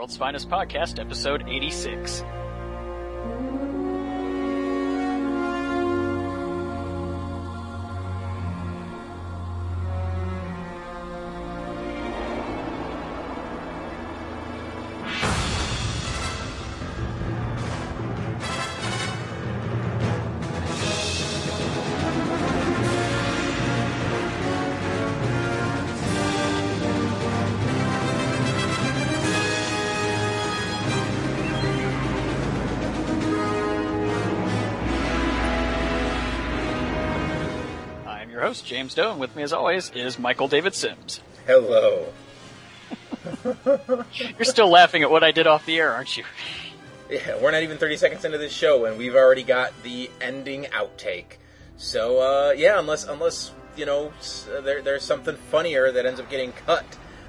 World's Finest Podcast, episode 86. Host, James Doe, and with me as always is Michael David Sims. Hello. You're still laughing at what I did off the air, aren't you? Yeah, we're not even 30 seconds into this show, and we've already got the ending outtake. So, uh, yeah, unless, unless you know, there, there's something funnier that ends up getting cut,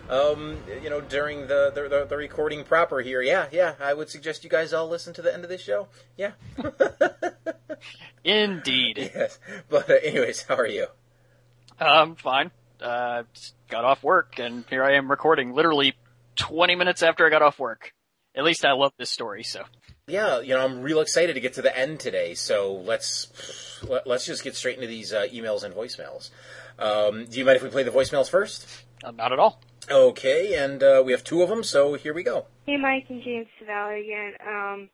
um, you know, during the, the, the, the recording proper here. Yeah, yeah, I would suggest you guys all listen to the end of this show. Yeah. Indeed. yes. But, uh, anyways, how are you? Um, fine. Uh, got off work, and here I am recording literally 20 minutes after I got off work. At least I love this story, so. Yeah, you know, I'm real excited to get to the end today. So let's let, let's just get straight into these uh, emails and voicemails. Um, do you mind if we play the voicemails first? Uh, not at all. Okay, and uh, we have two of them, so here we go. Hey, Mike and James Valley again. Um,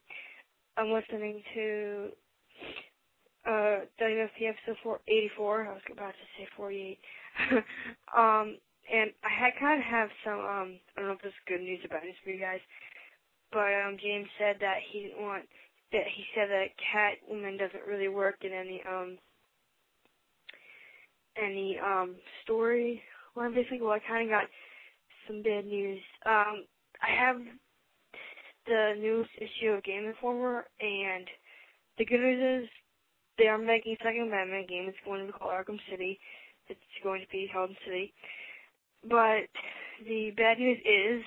I'm listening to uh, WFP episode 484. I was about to say 48. um, and I had kind of have some, um, I don't know if this is good news about news for you guys, but um, James said that he didn't want, that he said that Catwoman doesn't really work in any, um, any, um, story. Well, basically, well, I kind of got some bad news. Um, I have the newest issue of Game Informer, and the good news is they are making a second Batman game. It's going to be called Arkham City. It's going to be held in City. But the bad news is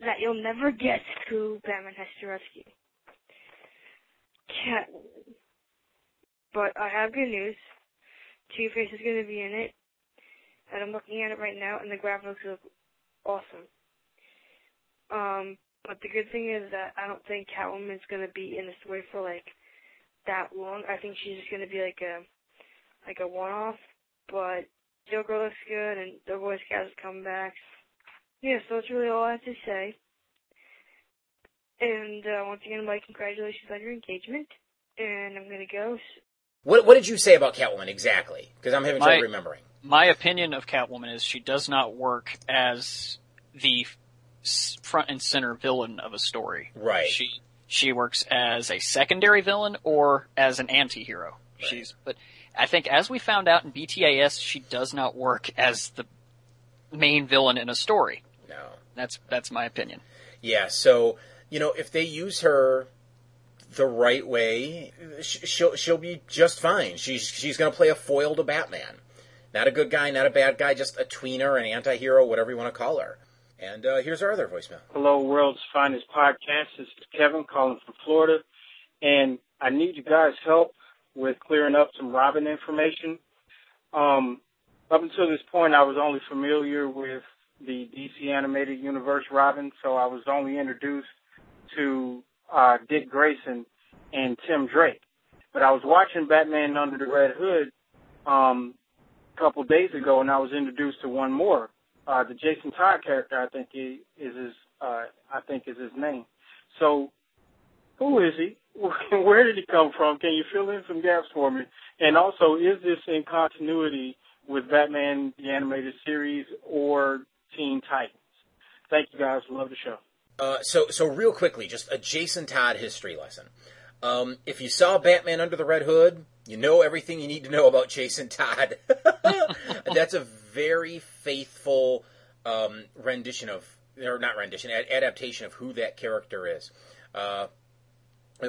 that you'll never guess who Batman has to rescue. Catwoman. But I have good news. Two-Face is going to be in it. And I'm looking at it right now, and the graphics look awesome. Um, but the good thing is that I don't think Catwoman is gonna be in the story for like that long. I think she's just gonna be like a like a one-off. But Joker girl looks good, and the voice cast is coming back. Yeah, so that's really all I have to say. And uh, once again, Mike, congratulations on your engagement. And I'm gonna go. What What did you say about Catwoman exactly? Because I'm having trouble remembering. My opinion of Catwoman is she does not work as the front and center villain of a story. Right. She she works as a secondary villain or as an anti-hero. She's but I think as we found out in BTAS, she does not work as the main villain in a story. No. That's that's my opinion. Yeah. So you know, if they use her the right way, she'll she'll be just fine. She's she's going to play a foil to Batman. Not a good guy, not a bad guy, just a tweener, an anti-hero, whatever you want to call her. And uh, here's our other voicemail. Hello, World's Finest Podcast. This is Kevin calling from Florida, and I need you guys' help with clearing up some Robin information. Um, up until this point, I was only familiar with the DC animated universe Robin, so I was only introduced to uh, Dick Grayson and Tim Drake. But I was watching Batman Under the Red Hood um, a couple days ago, and I was introduced to one more uh, the Jason Todd character, I think he is his, uh, I think is his name. So, who is he? Where did he come from? Can you fill in some gaps for me? And also, is this in continuity with Batman the animated series or Teen Titans? Thank you guys. Love the show. Uh, so, so real quickly, just a Jason Todd history lesson. Um, if you saw Batman Under the Red Hood, you know everything you need to know about Jason Todd. That's a very faithful um, rendition of, or not rendition, ad- adaptation of who that character is. Uh,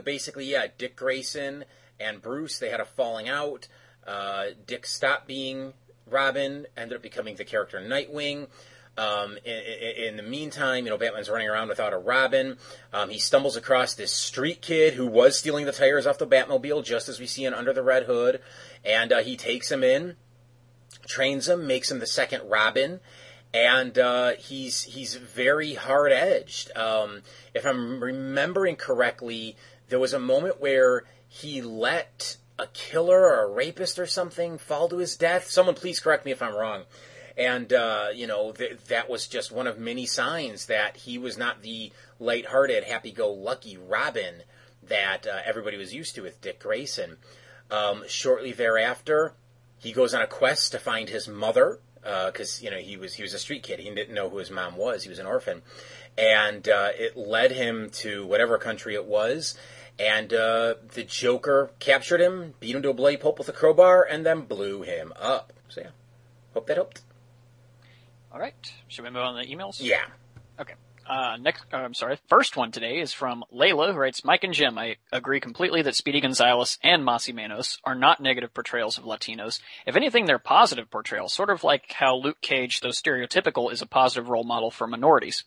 basically, yeah, Dick Grayson and Bruce, they had a falling out. Uh, Dick stopped being Robin, ended up becoming the character Nightwing. Um, in, in, in the meantime, you know, Batman's running around without a Robin. Um, he stumbles across this street kid who was stealing the tires off the Batmobile, just as we see in Under the Red Hood. And uh, he takes him in, trains him, makes him the second Robin. and uh, he's he's very hard edged. Um, if I'm remembering correctly, there was a moment where he let a killer or a rapist or something fall to his death. Someone please correct me if I'm wrong. And uh, you know th- that was just one of many signs that he was not the light-hearted, happy-go-lucky Robin that uh, everybody was used to with Dick Grayson. Um, shortly thereafter, he goes on a quest to find his mother because uh, you know he was he was a street kid. He didn't know who his mom was. He was an orphan, and uh, it led him to whatever country it was. And uh, the Joker captured him, beat him to a bloody pulp with a crowbar, and then blew him up. So yeah, hope that helped. All right. Should we move on to the emails? Yeah. Uh, next, uh, I'm sorry. First one today is from Layla, who writes, Mike and Jim, I agree completely that Speedy Gonzales and Mossy Manos are not negative portrayals of Latinos. If anything, they're positive portrayals, sort of like how Luke Cage, though stereotypical, is a positive role model for minorities.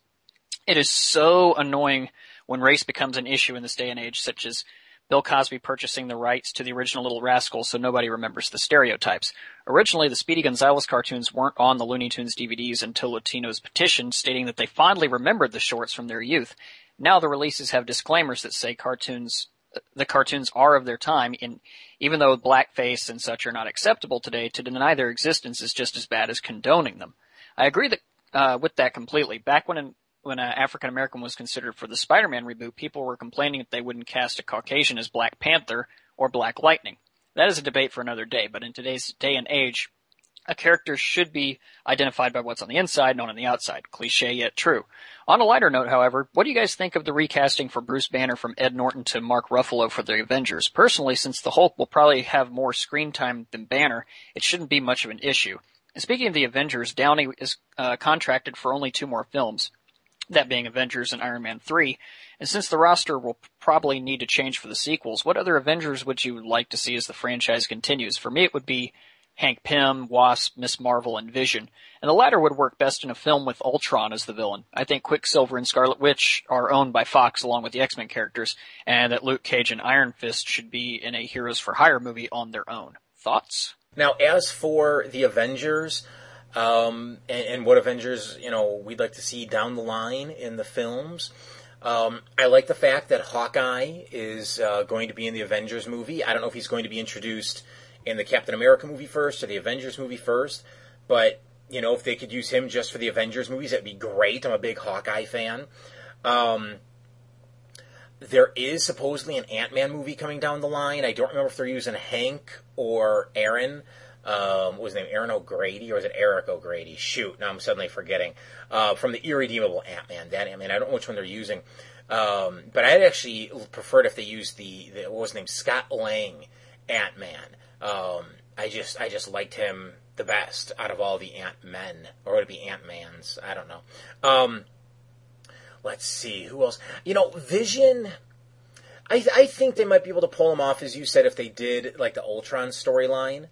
It is so annoying when race becomes an issue in this day and age, such as Bill Cosby purchasing the rights to the original Little Rascals so nobody remembers the stereotypes. Originally, the Speedy Gonzales cartoons weren't on the Looney Tunes DVDs until Latinos petitioned stating that they fondly remembered the shorts from their youth. Now the releases have disclaimers that say cartoons the cartoons are of their time, and even though blackface and such are not acceptable today, to deny their existence is just as bad as condoning them. I agree that uh, with that completely. Back when when an African American was considered for the Spider-Man reboot, people were complaining that they wouldn't cast a Caucasian as Black Panther or Black Lightning. That is a debate for another day, but in today's day and age, a character should be identified by what's on the inside, not on the outside. Cliche yet true. On a lighter note, however, what do you guys think of the recasting for Bruce Banner from Ed Norton to Mark Ruffalo for the Avengers? Personally, since the Hulk will probably have more screen time than Banner, it shouldn't be much of an issue. And speaking of the Avengers, Downey is uh, contracted for only two more films that being Avengers and Iron Man 3. And since the roster will probably need to change for the sequels, what other Avengers would you like to see as the franchise continues? For me, it would be Hank Pym, Wasp, Miss Marvel, and Vision. And the latter would work best in a film with Ultron as the villain. I think Quicksilver and Scarlet Witch are owned by Fox along with the X-Men characters, and that Luke Cage and Iron Fist should be in a Heroes for Hire movie on their own. Thoughts? Now, as for the Avengers, um, and, and, what Avengers, you know, we'd like to see down the line in the films. Um, I like the fact that Hawkeye is uh, going to be in the Avengers movie. I don't know if he's going to be introduced in the Captain America movie first or the Avengers movie first, but you know, if they could use him just for the Avengers movies, that'd be great. I'm a big Hawkeye fan. Um, there is supposedly an Ant Man movie coming down the line. I don't remember if they're using Hank or Aaron um, was his name Aaron O'Grady or was it Eric O'Grady? Shoot, now I'm suddenly forgetting. Uh, from the Irredeemable Ant Man, that Ant Man. I don't know which one they're using, um, but I'd actually preferred if they used the, the what was his name Scott Lang Ant Man. Um, I just I just liked him the best out of all the Ant Men, or would it be Ant Mans? I don't know. Um, let's see who else. You know, Vision. I, I think they might be able to pull him off, as you said, if they did like the Ultron storyline.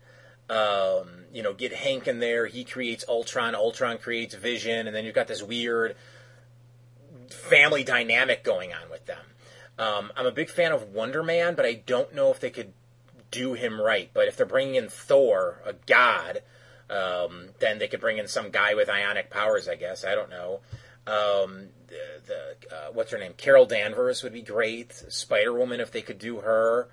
Um, you know, get Hank in there. He creates Ultron. Ultron creates Vision, and then you've got this weird family dynamic going on with them. Um, I'm a big fan of Wonder Man, but I don't know if they could do him right. But if they're bringing in Thor, a god, um, then they could bring in some guy with ionic powers. I guess I don't know. Um, the, the uh, what's her name? Carol Danvers would be great. Spider Woman, if they could do her.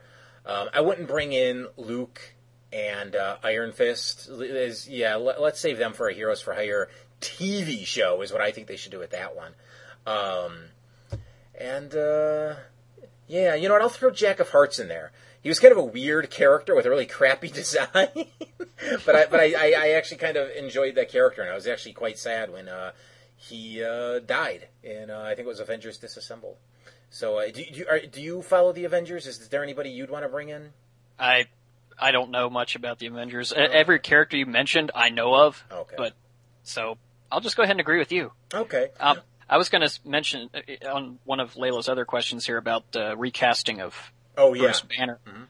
Um, I wouldn't bring in Luke and uh, Iron Fist is yeah. Let, us save them for a Heroes for Hire TV show is what I think they should do with that one. Um, and uh, yeah, you know what? I'll throw Jack of Hearts in there. He was kind of a weird character with a really crappy design, but I but I, I, I, actually kind of enjoyed that character, and I was actually quite sad when uh, he uh, died in uh, I think it was Avengers Disassembled. So uh, do, do, you, are, do you follow the Avengers? Is there anybody you'd want to bring in? I I don't know much about the Avengers. Oh. Every character you mentioned, I know of. Okay. But so I'll just go ahead and agree with you. Okay. Um, I was going to mention uh, on one of Layla's other questions here about uh, recasting of oh, yeah. Bruce Banner. Mm-hmm.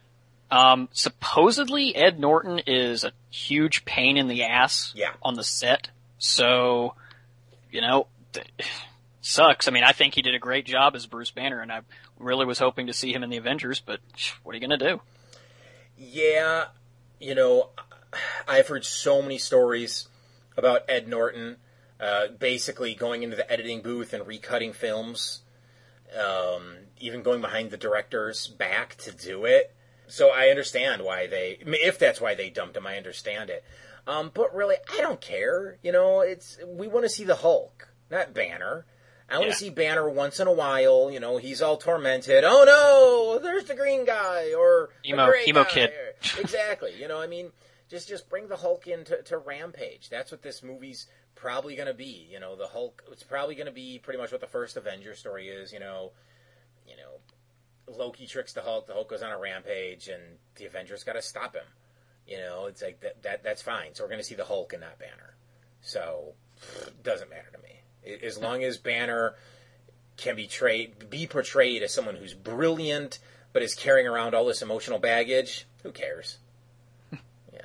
Um, supposedly Ed Norton is a huge pain in the ass yeah. on the set. So, you know, sucks. I mean, I think he did a great job as Bruce Banner, and I really was hoping to see him in the Avengers. But what are you going to do? Yeah, you know, I've heard so many stories about Ed Norton. uh, basically going into the editing booth and recutting films, um, even going behind the director's back to do it. So I understand why they, if that's why they dumped him, I understand it. Um, but really, I don't care. You know, it's we want to see the Hulk, not Banner. I want to Yeah. see Banner once in a while. You know, he's all tormented. Oh no, there's the green guy or Emo- emo guy. kid. exactly. You know, I mean, just just bring the Hulk into to Rampage. That's what this movie's probably going to be. You know, the Hulk. It's probably going to be pretty much what the first Avenger story is. You know, you know, Loki tricks the Hulk. The Hulk goes on a rampage, and the Avengers got to stop him. You know, it's like that. That that's fine. So we're going to see the Hulk and not Banner. So doesn't matter to me. As long as Banner can be trade be portrayed as someone who's brilliant but is carrying around all this emotional baggage, who cares? Yeah.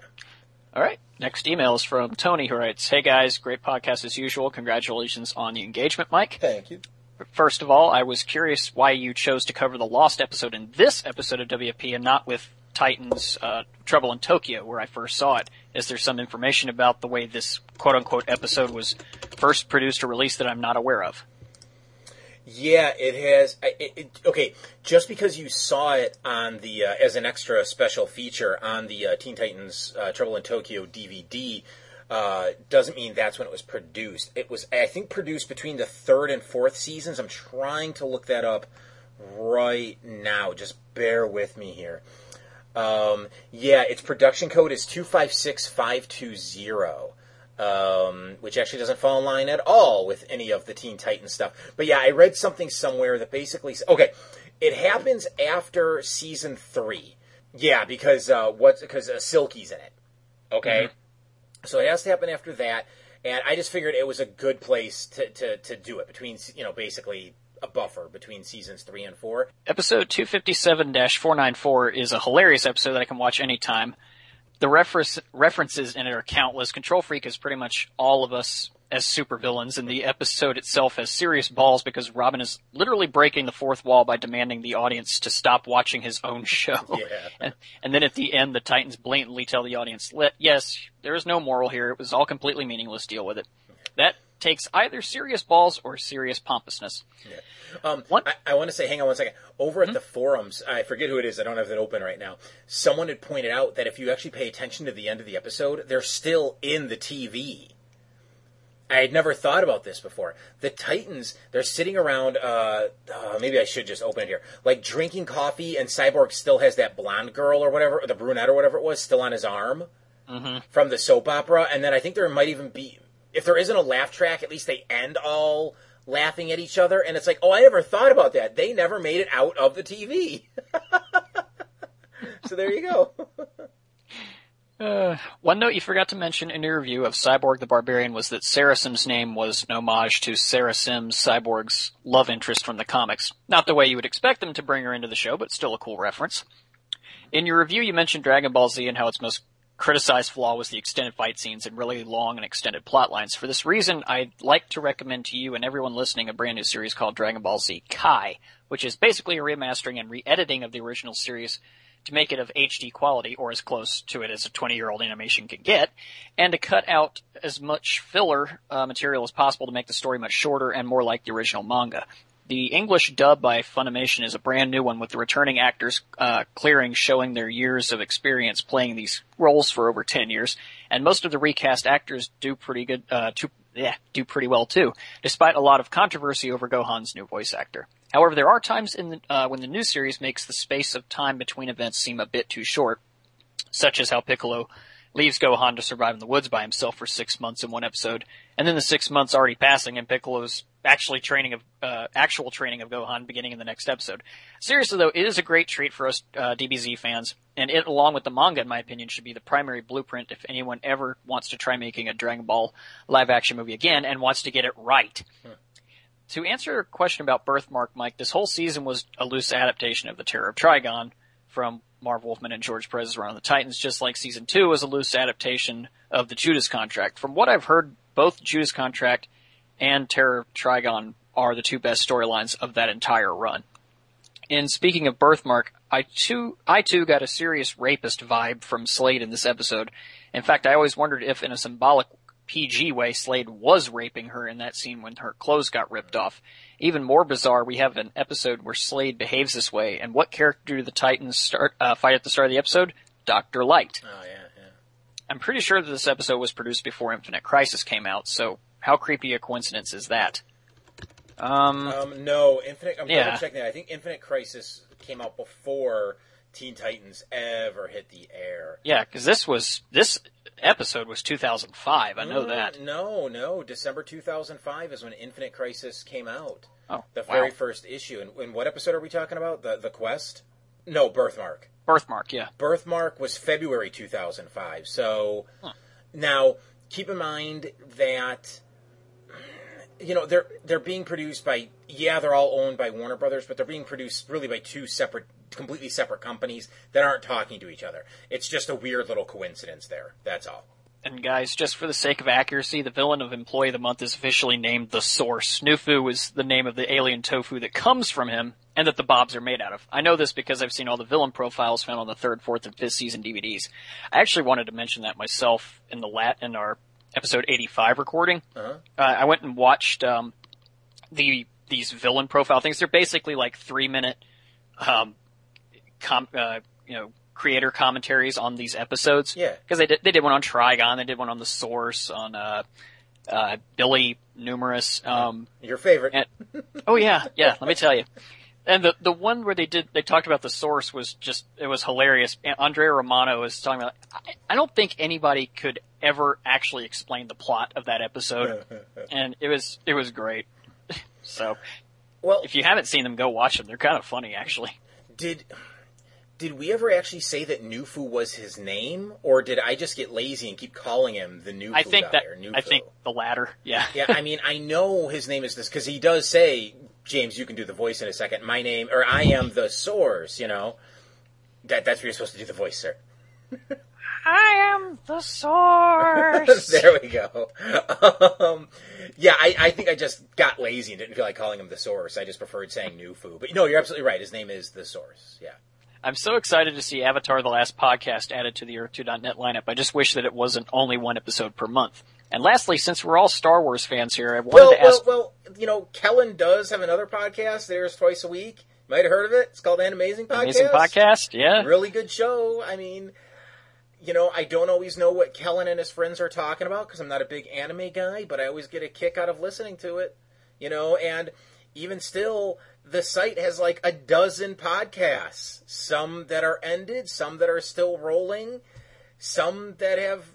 All right. Next email is from Tony, who writes, "Hey guys, great podcast as usual. Congratulations on the engagement, Mike. Thank you. First of all, I was curious why you chose to cover the Lost episode in this episode of WFP and not with Titans uh, Trouble in Tokyo, where I first saw it. Is there some information about the way this quote unquote episode was first produced or released that I'm not aware of? Yeah, it has. It, it, okay, just because you saw it on the uh, as an extra special feature on the uh, Teen Titans uh, Trouble in Tokyo DVD uh, doesn't mean that's when it was produced. It was, I think, produced between the third and fourth seasons. I'm trying to look that up right now. Just bear with me here. Um, yeah, its production code is two five six five two zero um, which actually doesn't fall in line at all with any of the Teen Titans stuff. But yeah, I read something somewhere that basically okay, it happens after season three. Yeah, because uh, what? Because uh, Silkie's in it. Okay, so it has to happen after that, and I just figured it was a good place to to, to do it between you know basically a buffer between seasons three and four. Episode 257-494 is a hilarious episode that I can watch anytime. The reference, references in it are countless. Control Freak is pretty much all of us as supervillains, and the episode itself has serious balls because Robin is literally breaking the fourth wall by demanding the audience to stop watching his own show. Yeah. And, and then at the end, the Titans blatantly tell the audience, yes, there is no moral here. It was all completely meaningless. Deal with it." That takes either serious balls or serious pompousness. Um, What? I, I want to say, hang on one second. Over at the forums, I forget who it is. I don't have it open right now. Someone had pointed out that if you actually pay attention to the end of the episode, they're still in the TV. I had never thought about this before. The Titans, they're sitting around. Uh, uh, maybe I should just open it here, like drinking coffee, and Cyborg still has that blonde girl or whatever, or the brunette or whatever it was, still on his arm from the soap opera. And then I think there might even be, if there isn't a laugh track, at least they end all laughing at each other. And it's like, oh, I never thought about that. They never made it out of the TV. so there you go. Uh, one note you forgot to mention in your review of Cyborg the Barbarian was that Sarasim's name was an homage to Sarah Simms, Cyborg's love interest from the comics. Not the way you would expect them to bring her into the show, but still a cool reference. In your review, you mentioned Dragon Ball Z and how its most criticized flaw was the extended fight scenes and really long and extended plot lines. For this reason, I'd like to recommend to you and everyone listening a brand new series called Dragon Ball Z Kai, which is basically a remastering and re-editing of the original series to make it of HD quality or as close to it as a 20 year old animation can get, and to cut out as much filler uh, material as possible to make the story much shorter and more like the original manga. The English dub by Funimation is a brand new one with the returning actors uh, clearing showing their years of experience playing these roles for over 10 years, and most of the recast actors do pretty good, uh, too, yeah, do pretty well too, despite a lot of controversy over Gohan's new voice actor. However, there are times in the, uh, when the new series makes the space of time between events seem a bit too short, such as how Piccolo leaves Gohan to survive in the woods by himself for six months in one episode, and then the six months already passing and Piccolo's actually training of uh, actual training of Gohan beginning in the next episode. Seriously though, it is a great treat for us uh, DBZ fans, and it, along with the manga, in my opinion, should be the primary blueprint if anyone ever wants to try making a Dragon Ball live action movie again and wants to get it right. To answer your question about Birthmark, Mike, this whole season was a loose adaptation of The Terror of Trigon from Marv Wolfman and George Perez's Run on the Titans, just like season two was a loose adaptation of the Judas Contract. From what I've heard, both Judas Contract and Terror Trigon are the two best storylines of that entire run. And speaking of Birthmark, I too, I too got a serious rapist vibe from Slade in this episode. In fact, I always wondered if in a symbolic PG way, Slade was raping her in that scene when her clothes got ripped off. Even more bizarre, we have an episode where Slade behaves this way, and what character do the Titans start uh, fight at the start of the episode? Doctor Light. Oh yeah. I'm pretty sure that this episode was produced before Infinite Crisis came out, so how creepy a coincidence is that? Um, Um, no, Infinite. I'm Yeah. checking that. I think Infinite Crisis came out before Teen Titans ever hit the air. yeah, because this was this episode was 2005. I know Mm, that. No, no. December 2005 is when Infinite Crisis came out. Oh, The wow. very first issue. And, and what episode are we talking about? The the Quest? No, Birthmark. Birthmark. Yeah. Birthmark was February 2005. So Huh. now keep in mind that you know they're they're being produced by yeah they're all owned by Warner Brothers, but they're being produced really by two separate, completely separate companies that aren't talking to each other. It's just a weird little coincidence there. That's all. And guys, just for the sake of accuracy, the villain of Employee of the Month is officially named the Source. Nufu is the name of the alien tofu that comes from him, and that the bobs are made out of. I know this because I've seen all the villain profiles found on the third, fourth, and fifth season DVDs. I actually wanted to mention that myself in the lat in our episode 85 recording. Uh-huh. Uh, I went and watched um, the these villain profile things. They're basically like three minute, um, com- uh, you know, creator commentaries on these episodes. Yeah. because they did they did one on Trigon, they did one on the Source, on uh, uh, Billy Numerous. Um, Your favorite. and, oh yeah, yeah. Let me tell you. And the the one where they did they talked about the source was just it was hilarious. And Andrea Romano was talking about. I, I don't think anybody could ever actually explain the plot of that episode, and it was it was great. so well, if you haven't seen them, go watch them. They're kind of funny actually. did did we ever actually say that Nufu was his name, or did I just get lazy and keep calling him the Nufu I think guy that or Nufu? I think the latter. Yeah. yeah, I mean, I know his name is this because he does say, James, you can do the voice in a second. My name, or I am the source. You know, that that's where you're supposed to do the voice, sir. I am the source. there we go. Um, yeah, I, I think I just got lazy and didn't feel like calling him the source. I just preferred saying Nufu. But no, you're absolutely right. His name is the source. Yeah. I'm so excited to see Avatar The Last Podcast added to the Earth2.net lineup. I just wish that it wasn't only one episode per month. And lastly, since we're all Star Wars fans here, I wanted Well, to ask. well, well, you know, Kellen does have another podcast. There's twice a week. You Might have heard of it. It's called An Amazing Podcast. Amazing podcast, yeah. Really good show. I mean, you know, I don't always know what Kellen and his friends are talking about because I'm not a big anime guy, but I always get a kick out of listening to it. You know, and even still, the site has like a dozen podcasts. Some that are ended, some that are still rolling, some that have,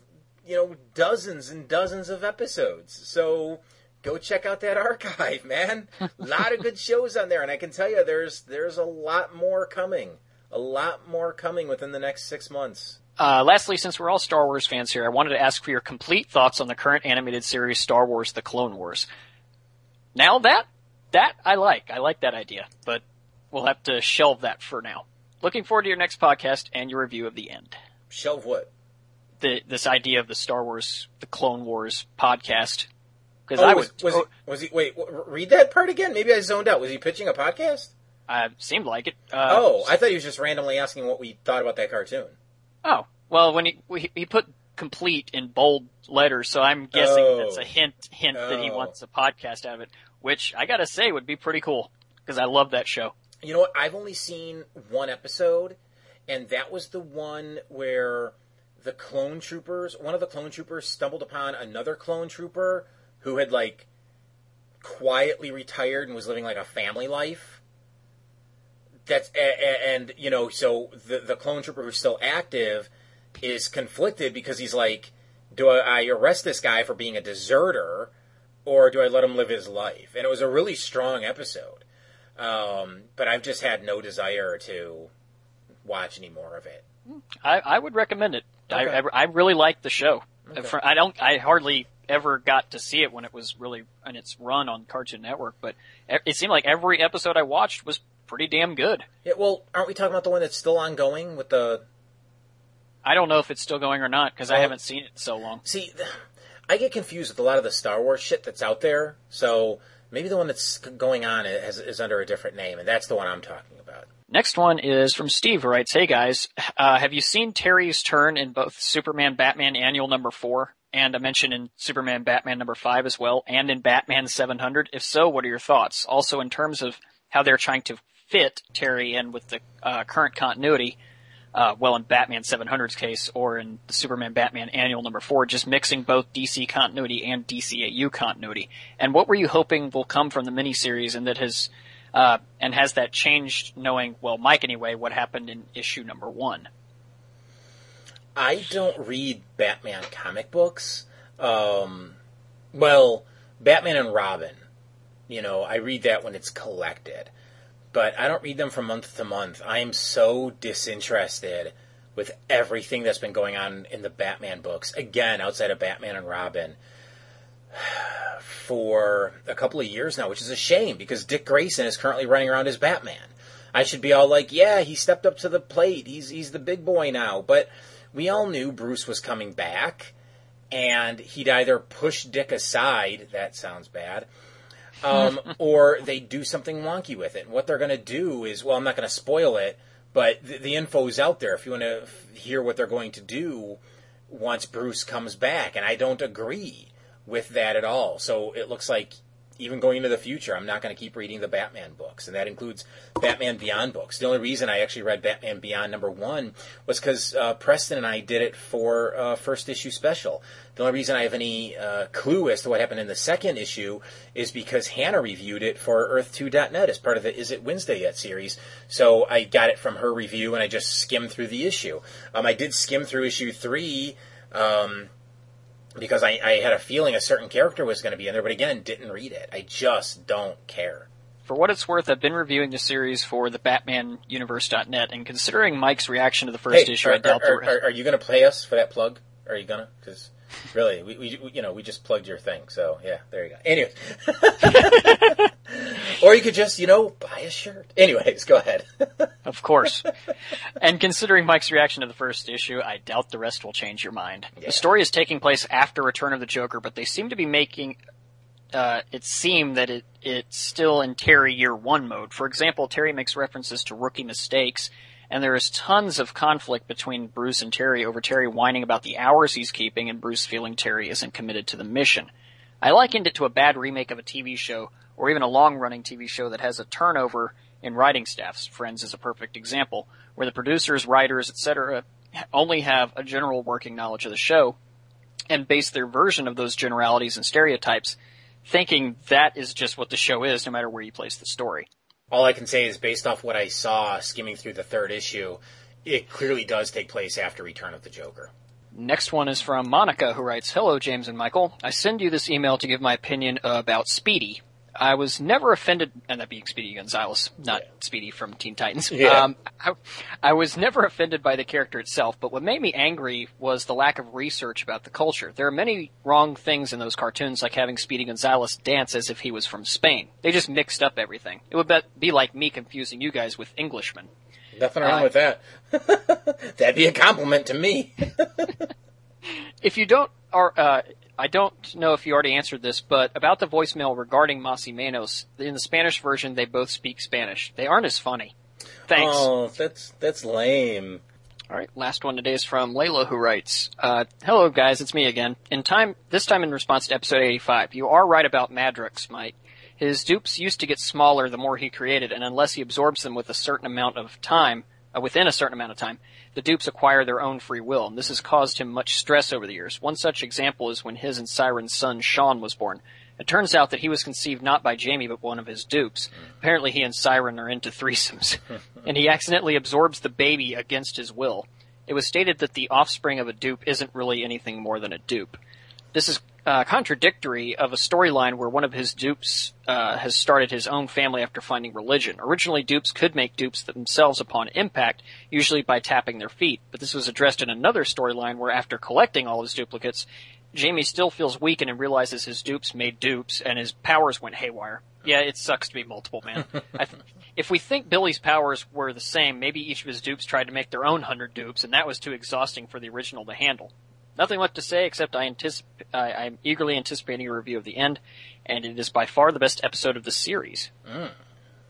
you know, dozens and dozens of episodes. So go check out that archive, man. A lot of good shows on there, and I can tell you, there's there's a lot more coming. A lot more coming within the next six months. Uh, lastly, since we're all Star Wars fans here, I wanted to ask for your complete thoughts on the current animated series Star Wars: The Clone Wars. Now that that I like, I like that idea, but we'll have to shelve that for now. Looking forward to your next podcast and your review of the end. Shelve what? The this idea of the Star Wars: The Clone Wars podcast. Because Oh, I was, was, he, was he? Wait, w- read that part again. Maybe I zoned out. Was he pitching a podcast? uh, seemed like it. Uh, oh, I thought he was just randomly asking what we thought about that cartoon. Oh, well, when he he, put complete in bold letters, so I'm guessing Oh. that's a hint hint that he Oh. wants a podcast out of it, which I gotta say would be pretty cool because I love that show. You know what? I've only seen one episode, and that was the one where the clone troopers, one of the clone troopers stumbled upon another clone trooper who had like quietly retired and was living like a family life. That's and you know, so the the clone trooper who's still active is conflicted because he's like, do I arrest this guy for being a deserter, or do I let him live his life? And it was a really strong episode. Um, but I've just had no desire to watch any more of it. I, I would recommend it. I, Okay. I, I really like the show. Okay. I don't. I hardly ever got to see it when it was really in its run on Cartoon Network, but it seemed like every episode I watched was pretty damn good. Yeah, well, aren't we talking about the one that's still ongoing with the? I don't know if it's still going or not because I haven't seen it in so long. See, I get confused with a lot of the Star Wars shit that's out there. So maybe the one that's going on is, is under a different name, and that's the one I'm talking about. Next one is from Steve, who writes, "Hey guys, uh, have you seen Terry's turn in both Superman Batman Annual Number Four? and a mention in Superman Batman number 5 as well, and in Batman 700? If so, what are your thoughts? Also, in terms of how they're trying to fit Terry in with the uh, current continuity, uh, well, in Batman 700's case, or in the Superman Batman Annual number 4, just mixing both DC continuity and DCAU continuity. And what were you hoping will come from the miniseries and that has, uh, and has that changed knowing, well, Mike anyway, what happened in issue number 1? I don't read Batman comic books. Um, well, Batman and Robin, you know, I read that when it's collected, but I don't read them from month to month. I am so disinterested with everything that's been going on in the Batman books, again, outside of Batman and Robin, for a couple of years now, which is a shame because Dick Grayson is currently running around as Batman. I should be all like, yeah, he stepped up to the plate. He's he's the big boy now, but we all knew Bruce was coming back, and he'd either push Dick aside, that sounds bad, um, or they do something wonky with it. And what they're going to do is, well, I'm not going to spoil it, but the, the info is out there if you want to f- hear what they're going to do once Bruce comes back. And I don't agree with that at all. So it looks like even going into the future, I'm not going to keep reading the Batman books, and that includes Batman Beyond books. The only reason I actually read Batman Beyond number one was because uh, Preston and I did it for uh, first issue special. The only reason I have any uh, clue as to what happened in the second issue is because Hannah reviewed it for Earth2.net as part of the Is It Wednesday Yet series. So I got it from her review, and I just skimmed through the issue. Um, I did skim through issue three. Um, because I, I had a feeling a certain character was going to be in there, but again, didn't read it. I just don't care. For what it's worth, I've been reviewing the series for the BatmanUniverse.net, and considering Mike's reaction to the first hey, issue, are, I doubt are, the are, are you going to play us for that plug? Are you gonna? Because really, we, we, we- you know we just plugged your thing, so yeah, there you go. Anyway, or you could just you know buy a shirt. Anyways, go ahead. Of course. and considering Mike's reaction to the first issue, I doubt the rest will change your mind. Yeah. The story is taking place after Return of the Joker, but they seem to be making uh, it seem that it it's still in Terry Year One mode. For example, Terry makes references to rookie mistakes, and there is tons of conflict between Bruce and Terry over Terry whining about the hours he's keeping, and Bruce feeling Terry isn't committed to the mission. I likened it to a bad remake of a TV show, or even a long-running TV show that has a turnover in writing staffs. Friends is a perfect example, where the producers, writers, etc., only have a general working knowledge of the show, and base their version of those generalities and stereotypes, thinking that is just what the show is, no matter where you place the story. All I can say is based off what I saw skimming through the third issue, it clearly does take place after Return of the Joker. Next one is from Monica, who writes, Hello, James and Michael. I send you this email to give my opinion about Speedy. I was never offended, and that being Speedy Gonzales, not Yeah. Speedy from Teen Titans. Yeah. Um, I, I was never offended by the character itself, but what made me angry was the lack of research about the culture. There are many wrong things in those cartoons, like having Speedy Gonzales dance as if he was from Spain. They just mixed up everything. It would be- be like me confusing you guys with Englishmen. Nothing wrong Uh, with that. That'd be a compliment to me. if you don't, are, uh, I don't know if you already answered this, but about the voicemail regarding Masi Manos, in the Spanish version, they both speak Spanish. They aren't as funny. Thanks. Oh, that's that's lame. All right, last one today is from Layla, who writes, uh, "Hello guys, it's me again. In time, this time in response to episode 85, you are right about Madrox, Mike. His dupes used to get smaller the more he created, and unless he absorbs them with a certain amount of time, uh, within a certain amount of time, the dupes acquire their own free will, and this has caused him much stress over the years. One such example is when his and Siryn's son Sean was born. It turns out that he was conceived not by Jamie but one of his dupes. Apparently he and Siren are into threesomes. and he accidentally absorbs the baby against his will. It was stated that the offspring of a dupe isn't really anything more than a dupe. This is uh, contradictory of a storyline where one of his dupes uh, has started his own family after finding religion. Originally, dupes could make dupes themselves upon impact, usually by tapping their feet, but this was addressed in another storyline where after collecting all his duplicates, Jamie still feels weakened and realizes his dupes made dupes and his powers went haywire. Yeah, it sucks to be multiple, man. I th- if we think Billy's powers were the same, maybe each of his dupes tried to make their own hundred dupes, and that was too exhausting for the original to handle. Nothing left to say except I anticip- I, I'm eagerly anticipating a review of the end, and it is by far the best episode of the series.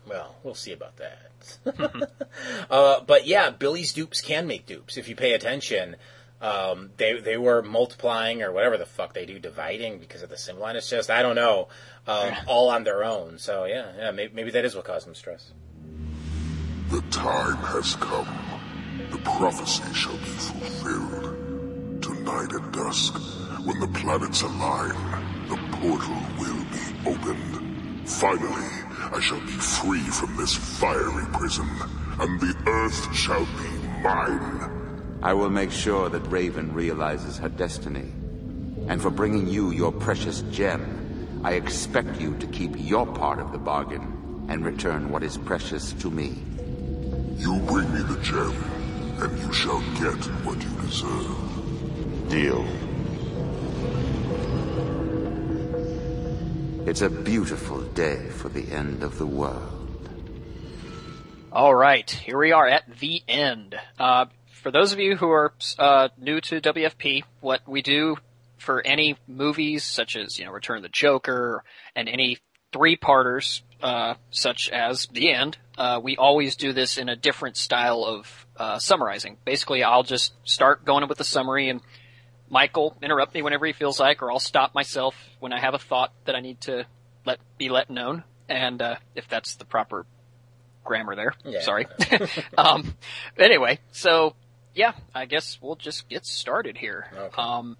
Well, we'll see about that. uh, but yeah, Billy's dupes can make dupes if you pay attention. Um, they they were multiplying or whatever the fuck they do, dividing because of the sim line. It's just I don't know, um, all on their own. So yeah, yeah, maybe, maybe that is what caused them stress. The time has come. The prophecy shall be fulfilled. Tonight at dusk, when the planets align, the portal will be opened. Finally, I shall be free from this fiery prison, and the earth shall be mine. I will make sure that Raven realizes her destiny. And for bringing you your precious gem, I expect you to keep your part of the bargain and return what is precious to me. You bring me the gem, and you shall get what you deserve. Deal. It's a beautiful day for the end of the world. All right, here we are at the end. Uh, for those of you who are uh, new to WFP, what we do for any movies such as you know Return of the Joker and any three-parters uh, such as The End, uh, we always do this in a different style of uh, summarizing. Basically, I'll just start going with the summary and Michael interrupt me whenever he feels like, or I'll stop myself when I have a thought that I need to let be let known. And uh, if that's the proper grammar there, Yeah. sorry. um, anyway, so yeah, I guess we'll just get started here. Okay. Um,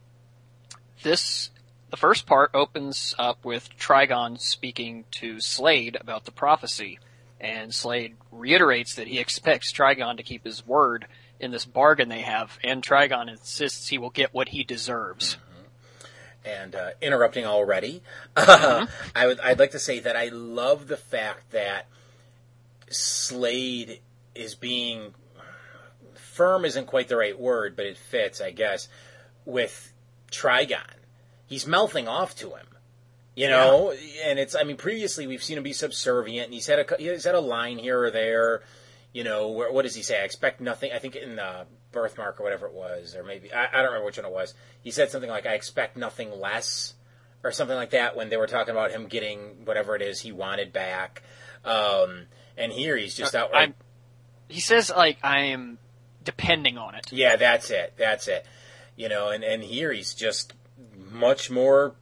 this the first part opens up with Trigon speaking to Slade about the prophecy, and Slade reiterates that he expects Trigon to keep his word in this bargain they have, and Trigon insists he will get what he deserves. and uh, interrupting already. I would I'd like to say that I love the fact that Slade is being firm isn't quite the right word, but it fits, I guess, with Trigon. He's mouthing off to him. You know, and it's I mean previously we've seen him be subservient and he's had a he's had a line here or there, you know, where, what does he say? I expect nothing. I think in the birthmark or whatever it was, or maybe I, I don't remember which one it was. He said something like, "I expect nothing less," or something like that when they were talking about him getting whatever it is he wanted back. Um, and here he's just out. Uh, I'm, he says like I am depending on it. Yeah, that's it. That's it. You know, and and here he's just much more,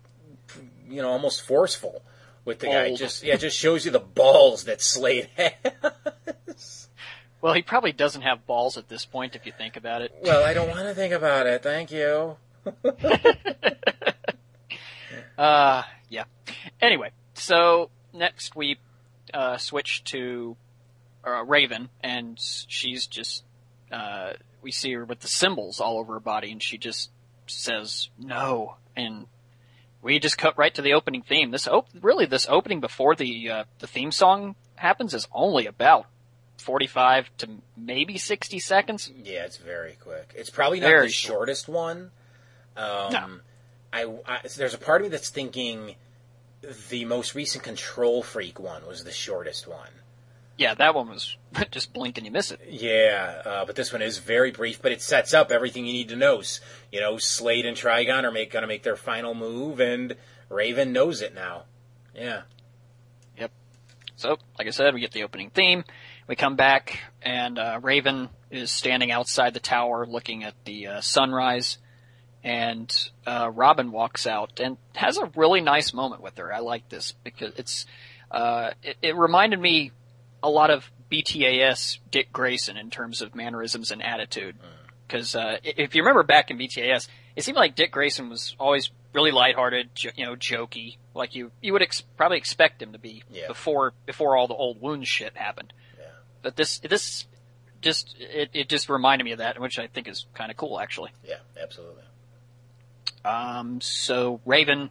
you know, almost forceful with the guy. Just yeah, just shows you the balls that Slade has. Well, he probably doesn't have balls at this point if you think about it. Well, I don't want to think about it. Thank you. Uh, yeah. Anyway, so next we uh, switch to uh, Raven, and she's just uh, we see her with the symbols all over her body, and she just says no, and we just cut right to the opening theme. This op- really this opening before the uh, the theme song happens is only about forty five to maybe sixty seconds. Yeah, it's very quick. It's probably not Very the short. shortest one. Um, No. I, I there's a part of me that's thinking the most recent Control Freak one was the shortest one. Yeah, that one was just blink and you miss it. Yeah, uh, but this one is very brief, but it sets up everything you need to know. You know, Slade and Trigon are make, gonna make their final move, and Raven knows it now. Yeah. Yep. So, like I said, we get the opening theme. We come back, and uh, Raven is standing outside the tower looking at the uh, sunrise, and uh, Robin walks out and has a really nice moment with her. I like this because it's uh, it, it reminded me a lot of BTAS Dick Grayson in terms of mannerisms and attitude. Because uh, if you remember back in BTAS, it seemed like Dick Grayson was always really lighthearted, jo- you know, jokey, like you you would ex- probably expect him to be Yeah. before before all the old wound shit happened. But this this just it, it just reminded me of that, which I think is kind of cool actually. Yeah, absolutely. Um, so Raven,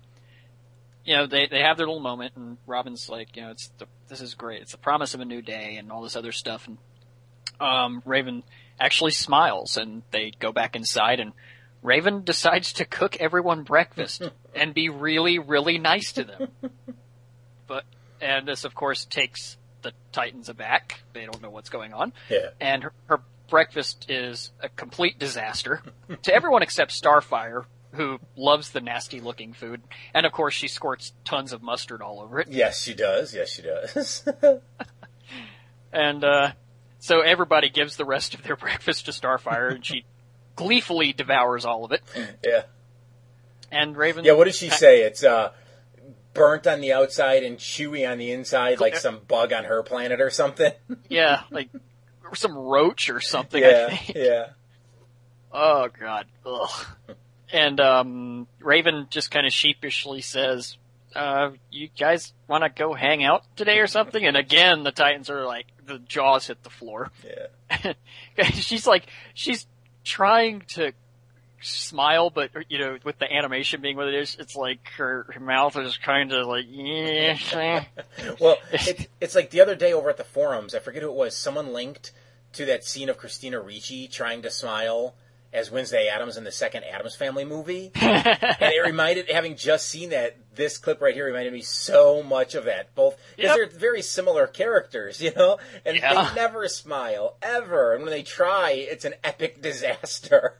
you know, they they have their little moment, and Robin's like, you know, it's the, this is great. It's the promise of a new day, and all this other stuff. And um, Raven actually smiles, and they go back inside, and Raven decides to cook everyone breakfast and be really, really nice to them. But and this, of course, takes the Titans are back. They don't know what's going on Yeah. and her, her breakfast is a complete disaster to everyone except Starfire, who loves the nasty looking food, and of course she squirts tons of mustard all over it. Yes, she does. Yes, she does. And uh, so everybody gives the rest of their breakfast to Starfire, and she gleefully devours all of it. Yeah. And Raven. Yeah, what does she say? It's uh, burnt on the outside and chewy on the inside, like some bug on her planet or something. Yeah, like some roach or something. I yeah, think. yeah. Oh god. Ugh. And um Raven just kind of sheepishly says, uh, you guys want to go hang out today or something? And again, the Titans are like, the jaws hit the floor. Yeah. she's like, she's trying to smile, but, you know, with the animation being what it is, it's like her, her mouth is kind of like, yeah. Well, it, it's like the other day over at the forums, I forget who it was, someone linked to that scene of Christina Ricci trying to smile as Wednesday Addams in the second Addams Family movie. and it reminded, having just seen that, this clip right here reminded me so much of that. Both, because Yep. they're very similar characters, you know? And Yeah. they never smile, ever. And when they try, it's an epic disaster.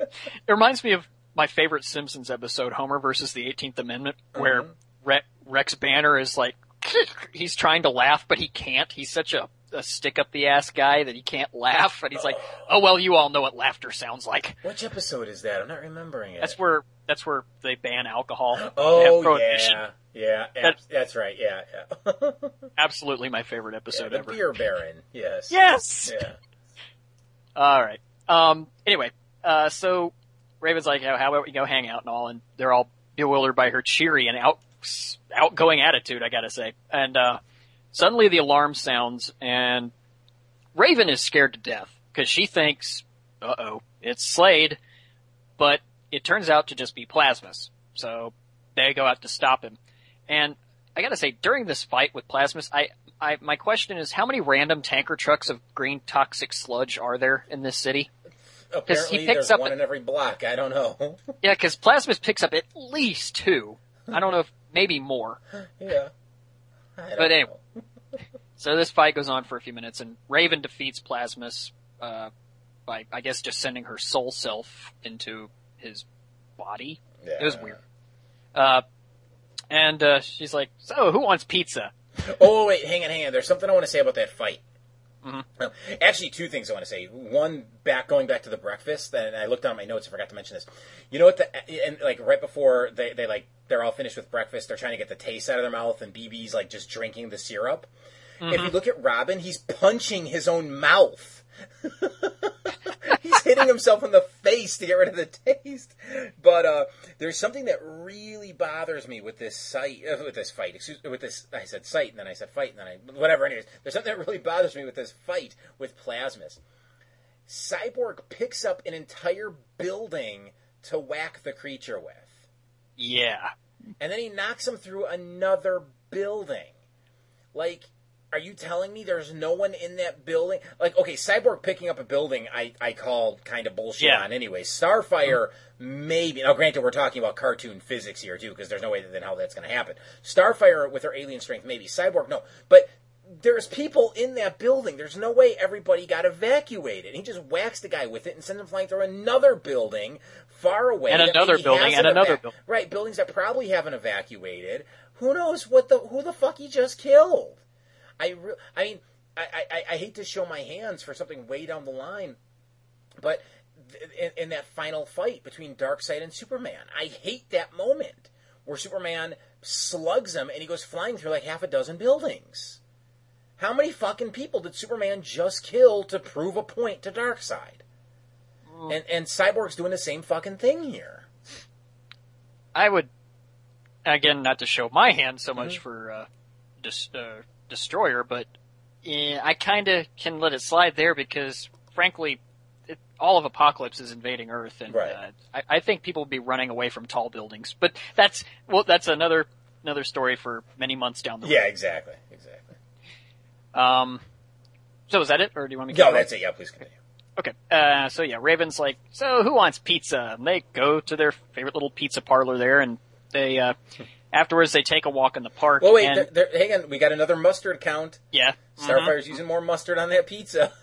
It reminds me of my favorite Simpsons episode, Homer versus the 18th Amendment, where Mhm. Re- Rex Banner is like, he's trying to laugh, but he can't. He's such a, a stick up the ass guy that he can't laugh. And he's like, oh well, you all know what laughter sounds like. Which episode is that? I'm not remembering it. That's where, that's where they ban alcohol. Oh, yeah. Yeah, That- that's right. Yeah, yeah. Absolutely my favorite yeah episode the ever. beer baron. Yes. Yes! Yeah. Alright. Um, anyway, uh, so Raven's like, how, how about we go hang out and all, and they're all bewildered by her cheery and out, outgoing attitude, I gotta say. And, uh, suddenly the alarm sounds and Raven is scared to death because she thinks, uh oh, it's Slade, but it turns out to just be Plasmus. So they go out to stop him. And I gotta say, during this fight with Plasmus, I, I, my question is, how many random tanker trucks of green toxic sludge are there in this city? Apparently, picks there's up one in every block. I don't know. Yeah, because Plasmus picks up at least two. I don't know if maybe more. yeah. But anyway. know. So this fight goes on for a few minutes, and Raven defeats Plasmus uh, by, I guess, just sending her soul self into his body. Yeah. It was weird. Uh, and uh, she's like, "So, who wants pizza?" Oh wait, hang on, hang on. There's something I want to say about that fight. Mhm. Uh, Actually, two things I want to say. One, back going back to the breakfast, and I looked down at my notes. and forgot to mention this. You know what? The and like right before they they like they're all finished with breakfast, they're trying to get the taste out of their mouth, and BB's like just drinking the syrup. If you look at Robin, he's punching his own mouth. he's hitting himself in the face to get rid of the taste. But uh, there's something that really bothers me with this site, uh, with this fight. Excuse with this. I said site, and then I said fight, and then I whatever. Anyways, there's something that really bothers me with this fight with Plasmus. Cyborg picks up an entire building to whack the creature with, Yeah, and then he knocks him through another building. Like, are you telling me there's no one in that building? Like, okay, Cyborg picking up a building, I, I call kind of bullshit Yeah. on anyway. Starfire, maybe. Now, granted, we're talking about cartoon physics here, too, because there's no way that then how that's going to happen. Starfire, with her alien strength, maybe. Cyborg, no. But there's people in that building. There's no way everybody got evacuated. He just whacks the guy with it and sends him flying through another building far away. And another building, and another eva- building. Right, buildings that probably haven't evacuated. Who knows what the who the fuck he just killed? I re- I mean, I, I, I hate to show my hands for something way down the line, but th- in, in that final fight between Darkseid and Superman, I hate that moment where Superman slugs him and he goes flying through like half a dozen buildings. How many fucking people did Superman just kill to prove a point to Darkseid? And and Cyborg's doing the same fucking thing here. I would again not to show my hand so Mm-hmm. much for uh, dis- uh, Destroyer, but eh, I kind of can let it slide there because, frankly, it, all of Apokolips is invading Earth, and Right. uh, I, I think people will be running away from tall buildings. But that's well, that's another another story for many months down the road. Yeah, exactly, exactly. Um. So is that it, or do you want me to? No, that's it. Yeah, please continue. Okay. Uh, so yeah, Raven's like, so who wants pizza? And they go to their favorite little pizza parlor there, and they uh, afterwards they take a walk in the park. Well, wait, and, there, there, hang on. We got another mustard count. yeah. Starfire's mm-hmm. using more mustard on that pizza.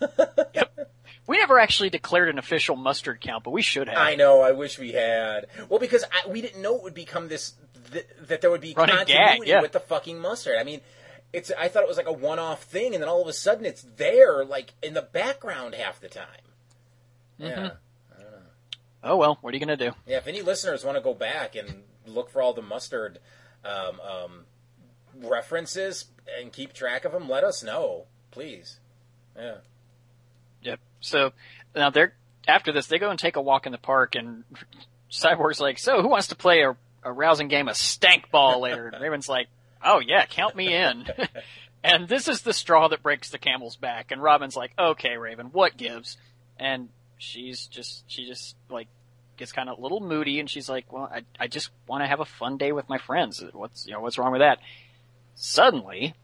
Yep. We never actually declared an official mustard count, but we should have. I know. I wish we had. Well, because I, we didn't know it would become this. Th- that there would be Running continuity gag, yeah. with the fucking mustard. I mean, it's. I thought it was like a one-off thing, and then all of a sudden it's there, like in the background half the time. Yeah. Mm-hmm. Oh well, what are you gonna do? Yeah, if any listeners want to go back and look for all the mustard um, um, references and keep track of them, let us know, please. Yeah. Yep. So now they're after this, they go and take a walk in the park, and Cyborg's like, "So who wants to play a, a rousing game of stank ball later?" And Raven's like, "Oh yeah, count me in." and this is the straw that breaks the camel's back. And Robin's like, "Okay, Raven, what gives?" And she's just she just like gets kind of a little moody, and she's like, "Well, I I just want to have a fun day with my friends. What's you know what's wrong with that?" Suddenly,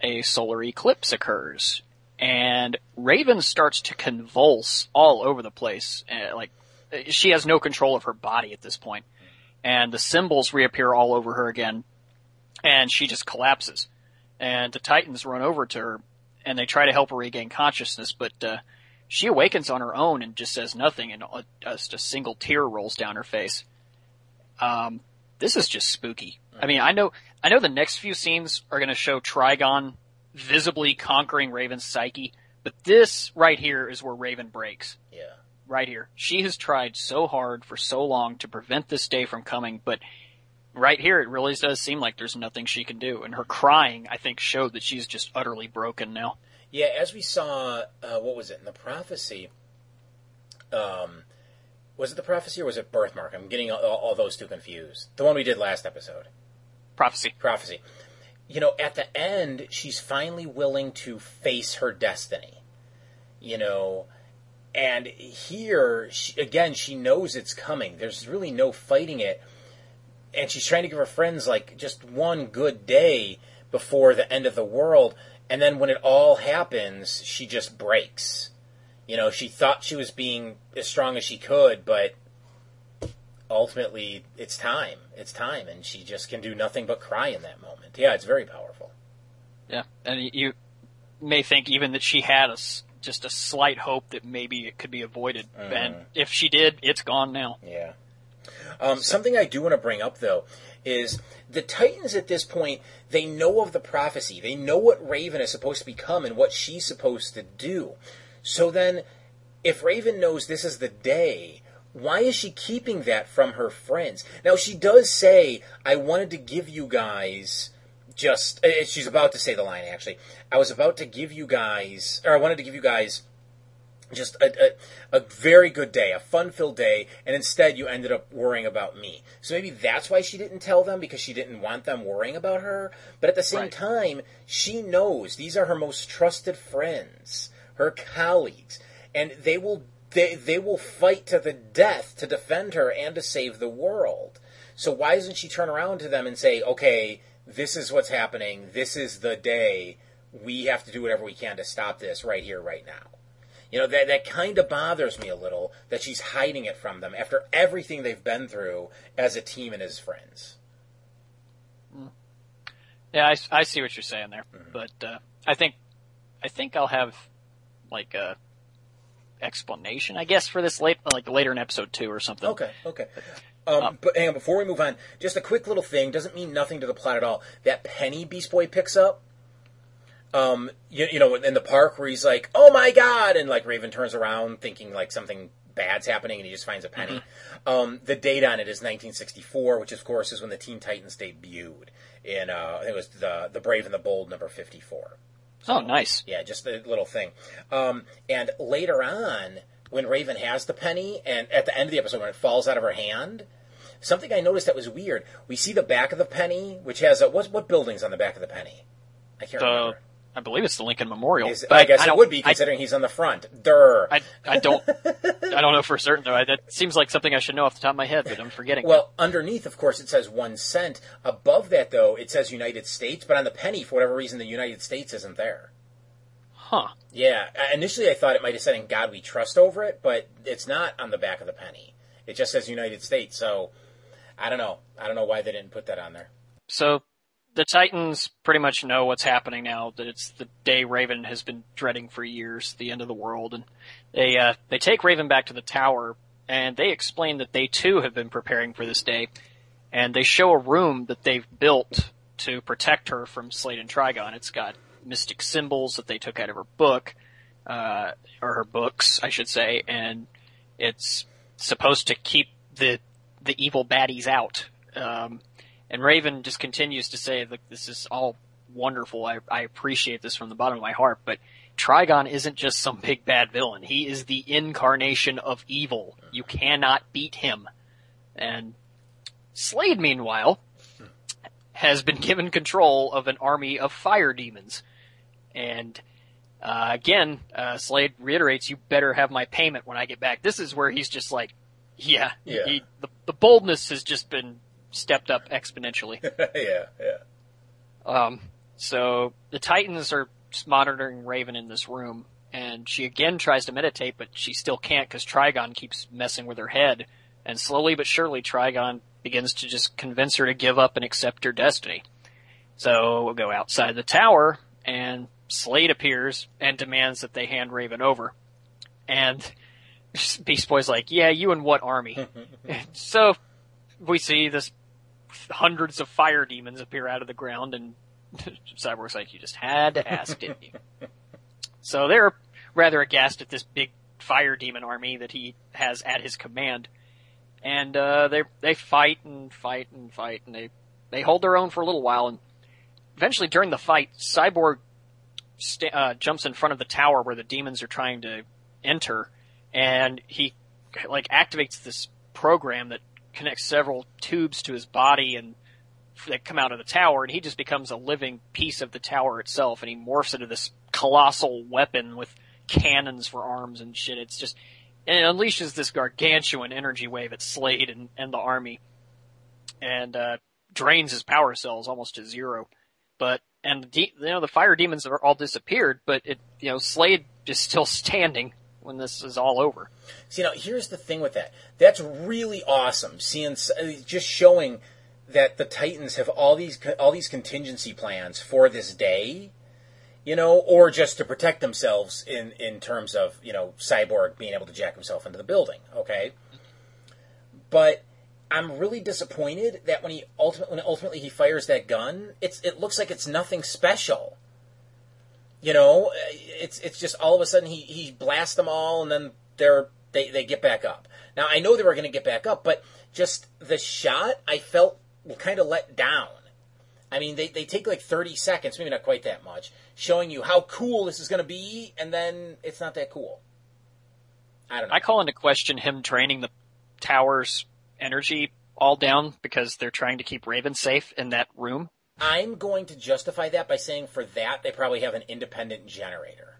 a solar eclipse occurs, and Raven starts to convulse all over the place. Uh, like she has no control of her body at this point, and the symbols reappear all over her again, and she just collapses. And the Titans run over to her, and they try to help her regain consciousness, but uh, she awakens on her own and just says nothing, and a, just a single tear rolls down her face. Um, this is just spooky. I mean, I know, I know the next few scenes are going to show Trigon visibly conquering Raven's psyche, but this right here is where Raven breaks. Yeah. Right here. She has tried so hard for so long to prevent this day from coming, but right here it really does seem like there's nothing she can do. And her crying, I think, showed that she's just utterly broken now. Yeah, as we saw, uh, what was it in the prophecy? Um, was it the prophecy or was it birthmark? I'm getting all, all those two confused. The one we did last episode. Prophecy. Prophecy. You know, at the end, she's finally willing to face her destiny. You know, and here, she, again, she knows it's coming. There's really no fighting it. And she's trying to give her friends, like, just one good day before the end of the world. And then when it all happens, she just breaks. You know, she thought she was being as strong as she could, but ultimately it's time. It's time. And she just can do nothing but cry in that moment. Yeah, it's very powerful. Yeah. And you may think even that she had a, just a slight hope that maybe it could be avoided. Mm. And if she did, it's gone now. Yeah. Um, so. Something I do want to bring up, though, is the Titans at this point, they know of the prophecy. They know what Raven is supposed to become and what she's supposed to do. So then, if Raven knows this is the day, why is she keeping that from her friends? Now, she does say, I wanted to give you guys just. Uh, she's about to say the line, actually. I was about to give you guys, or I wanted to give you guys just a, a, a, very good day, a fun filled day, and instead you ended up worrying about me. So maybe that's why she didn't tell them because she didn't want them worrying about her. But at the same right. time, she knows these are her most trusted friends, her colleagues, and they will they, they will fight to the death to defend her and to save the world. So why doesn't she turn around to them and say, okay, this is what's happening, this is the day, we have to do whatever we can to stop this right here, right now. You know, that, that kind of bothers me a little that she's hiding it from them after everything they've been through as a team and as friends. Yeah, I, I see what you're saying there, mm-hmm. but uh, I think I think I'll have like a explanation, I guess, for this late like later in episode two or something. Okay, okay. Um, um, but hang on, before we move on, just a quick little thing doesn't mean nothing to the plot at all. That penny Beast Boy picks up um, you, you know, in the park where he's like, "Oh my god!" and like Raven turns around thinking like something bad's happening, and he just finds a penny. Mm-hmm. Um, the date on it is 1964, which of course is when the Teen Titans debuted in uh, it was the the Brave and the Bold number 54. So, oh, nice. Yeah, just a little thing. Um, and later on, when Raven has the penny, and at the end of the episode when it falls out of her hand. Something I noticed that was weird. We see the back of the penny, which has a, what what buildings on the back of the penny? I can't the, remember. I believe it's the Lincoln Memorial. Is, I guess I it would be considering I, he's on the front. Durr. I, I don't I don't know for certain though. That seems like something I should know off the top of my head, but I'm forgetting. Well, underneath, of course, it says one cent. Above that, though, it says United States, but on the penny, for whatever reason, the United States isn't there. Huh. Yeah. Initially, I thought it might have said "In God We Trust" over it, but it's not on the back of the penny. It just says United States. So I don't know. I don't know why they didn't put that on there. So the Titans pretty much know what's happening now. That it's the day Raven has been dreading for years, the end of the world, and they uh, they take Raven back to the tower, and they explain that they too have been preparing for this day, and they show a room that they've built to protect her from Slade and Trigon. It's got mystic symbols that they took out of her book, uh, or her books, I should say, and It's supposed to keep the the evil baddies out. Um, and Raven just continues to say, "Look, this is all wonderful. I, I appreciate this from the bottom of my heart, but Trigon isn't just some big bad villain. He is the incarnation of evil. You cannot beat him." And Slade, meanwhile, has been given control of an army of fire demons. And uh, again, uh, Slade reiterates, "You better have my payment when I get back." This is where he's just like, "Yeah, Yeah. He, the, the boldness has just been stepped up exponentially." yeah, yeah. Um, so the Titans are monitoring Raven in this room, and she again tries to meditate, but she still can't because Trigon keeps messing with her head. And slowly but surely, Trigon begins to just convince her to give up and accept her destiny. So we'll go outside the tower, and Slade appears and demands that they hand Raven over. And Beast Boy's like, "Yeah, you and what army?" so we see this hundreds of fire demons appear out of the ground, and Cyborg's like, "You just had to ask, didn't you?" So they're rather aghast at this big fire demon army that he has at his command, and uh, they they fight and fight and fight, and they they hold their own for a little while, and eventually during the fight, Cyborg sta- uh, jumps in front of the tower where the demons are trying to enter, and he like activates this program that connects several tubes to his body and that come out of the tower, and he just becomes a living piece of the tower itself, and he morphs into this colossal weapon with cannons for arms and shit. It's just and it unleashes this gargantuan energy wave at Slade and, and the army, and uh, drains his power cells almost to zero. But and you know the fire demons are all disappeared, but it you know Slade is still standing when this is all over. See, now here's the thing with that. That's really awesome. Seeing uh, just showing that the Titans have all these all these contingency plans for this day, you know, or just to protect themselves in in terms of you know Cyborg being able to jack himself into the building. Okay, but I'm really disappointed that when he ultimately when ultimately he fires that gun, it's it looks like it's nothing special. You know, it's it's just all of a sudden he he blasts them all and then they're they they get back up. Now I know they were going to get back up, but just the shot I felt kind of let down. I mean, they, they take like 30 seconds, maybe not quite that much, showing you how cool this is going to be, and then it's not that cool. I don't know. I call into question him draining the tower's energy all down because they're trying to keep Raven safe in that room. I'm going to justify that by saying for that they probably have an independent generator.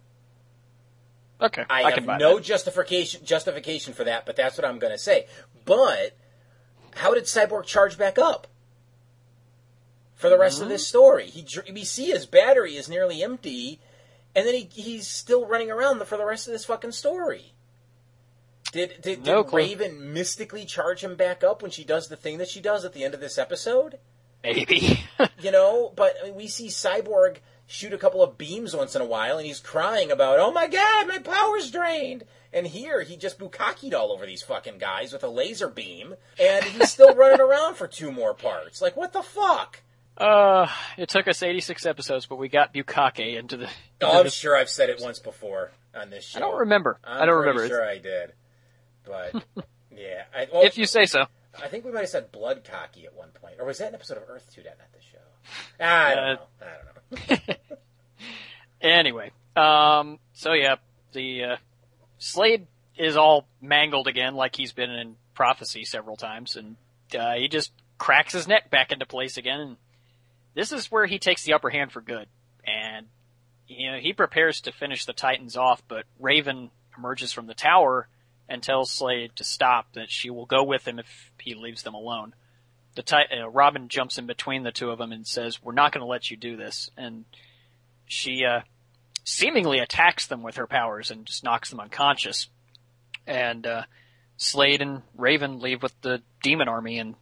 Okay, I, I, can have no that. justification justification for that, but that's what I'm going to say. But how did Cyborg charge back up for the rest of this mm-hmm. story? He we see his battery is nearly empty, and then he he's still running around for the rest of this fucking story. Did did, No did. Raven mystically charge him back up when she does the thing that she does at the end of this episode? Maybe. you know, but I mean, we see Cyborg shoot a couple of beams once in a while, and he's crying about, "Oh my god, my power's drained." And here he just bukakied all over these fucking guys with a laser beam, and he's still running around for two more parts. Like, what the fuck? uh, it took us 86 episodes, but we got Bukake into the. Oh, I'm the- sure I've said it once before on this show. I don't remember. I'm I don't pretty remember. Sure, I did, but yeah. I, well, If you say so. I think we might have said blood cocky at one point, or was that an episode of Earth Two? That not the show. Ah, I don't Uh, know. I don't know. Anyway, um, so yeah, the uh, Slade is all mangled again, like he's been in prophecy several times, and uh, he just cracks his neck back into place again. And this is where he takes the upper hand for good, and you know he prepares to finish the Titans off, but Raven emerges from the tower and tells Slade to stop. That she will go with him if he leaves them alone. The uh, Robin jumps in between the two of them and says, "We're not going to let you do this." And she uh, seemingly attacks them with her powers and just knocks them unconscious. And uh, Slade and Raven leave with the demon army, and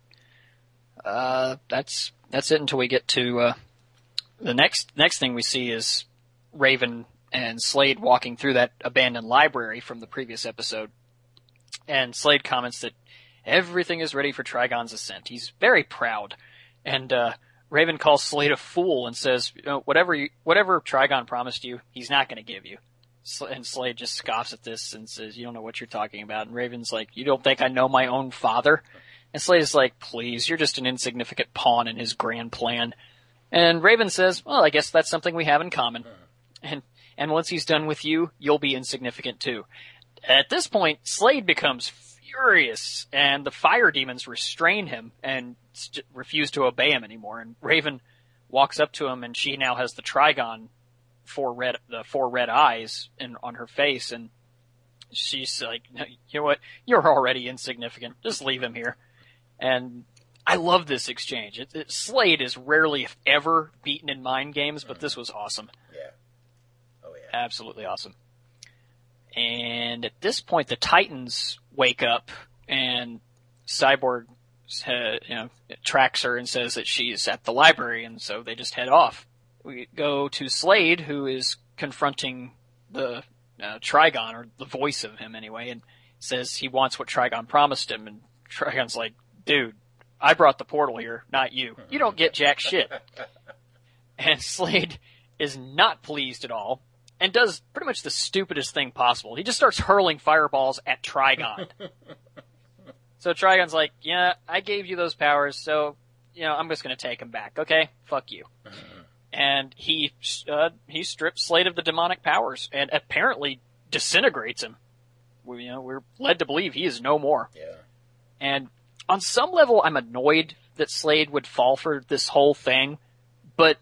uh, that's that's it until we get to uh, the next next thing we see is Raven and Slade walking through that abandoned library from the previous episode. And Slade comments that everything is ready for Trigon's ascent. He's very proud, and uh, Raven calls Slade a fool and says, you know, whatever you, whatever Trigon promised you, he's not going to give you. And Slade just scoffs at this and says, "You don't know what you're talking about." And Raven's like, "You don't think I know my own father?" And Slade's like, "Please, you're just an insignificant pawn in his grand plan." And Raven says, "Well, I guess that's something we have in common." And and once he's done with you, you'll be insignificant too. At this point, Slade becomes furious, and the fire demons restrain him and st- refuse to obey him anymore. And Raven walks up to him, and she now has the Trigon four red the four red eyes in on her face, and she's like, "No, "You know what? You're already insignificant. Just leave him here." And I love this exchange. It, it, Slade is rarely, if ever, beaten in mind games, but mm-hmm. this was awesome. Yeah. Oh yeah. Absolutely awesome. And at this point, the Titans wake up, and Cyborg, uh, you know, tracks her and says that she's at the library, and so they just head off. We go to Slade, who is confronting the uh, Trigon, or the voice of him anyway, and says he wants what Trigon promised him, and Trigon's like, dude, I brought the portal here, not you. You don't get jack shit. And Slade is not pleased at all and does pretty much the stupidest thing possible. He just starts hurling fireballs at Trigon. so Trigon's like, yeah, I gave you those powers, so, you know, I'm just gonna take them back, okay? Fuck you. And he, uh, he strips Slade of the demonic powers and apparently disintegrates him. We, you know, we're led to believe he is no more. Yeah. And on some level, I'm annoyed that Slade would fall for this whole thing, but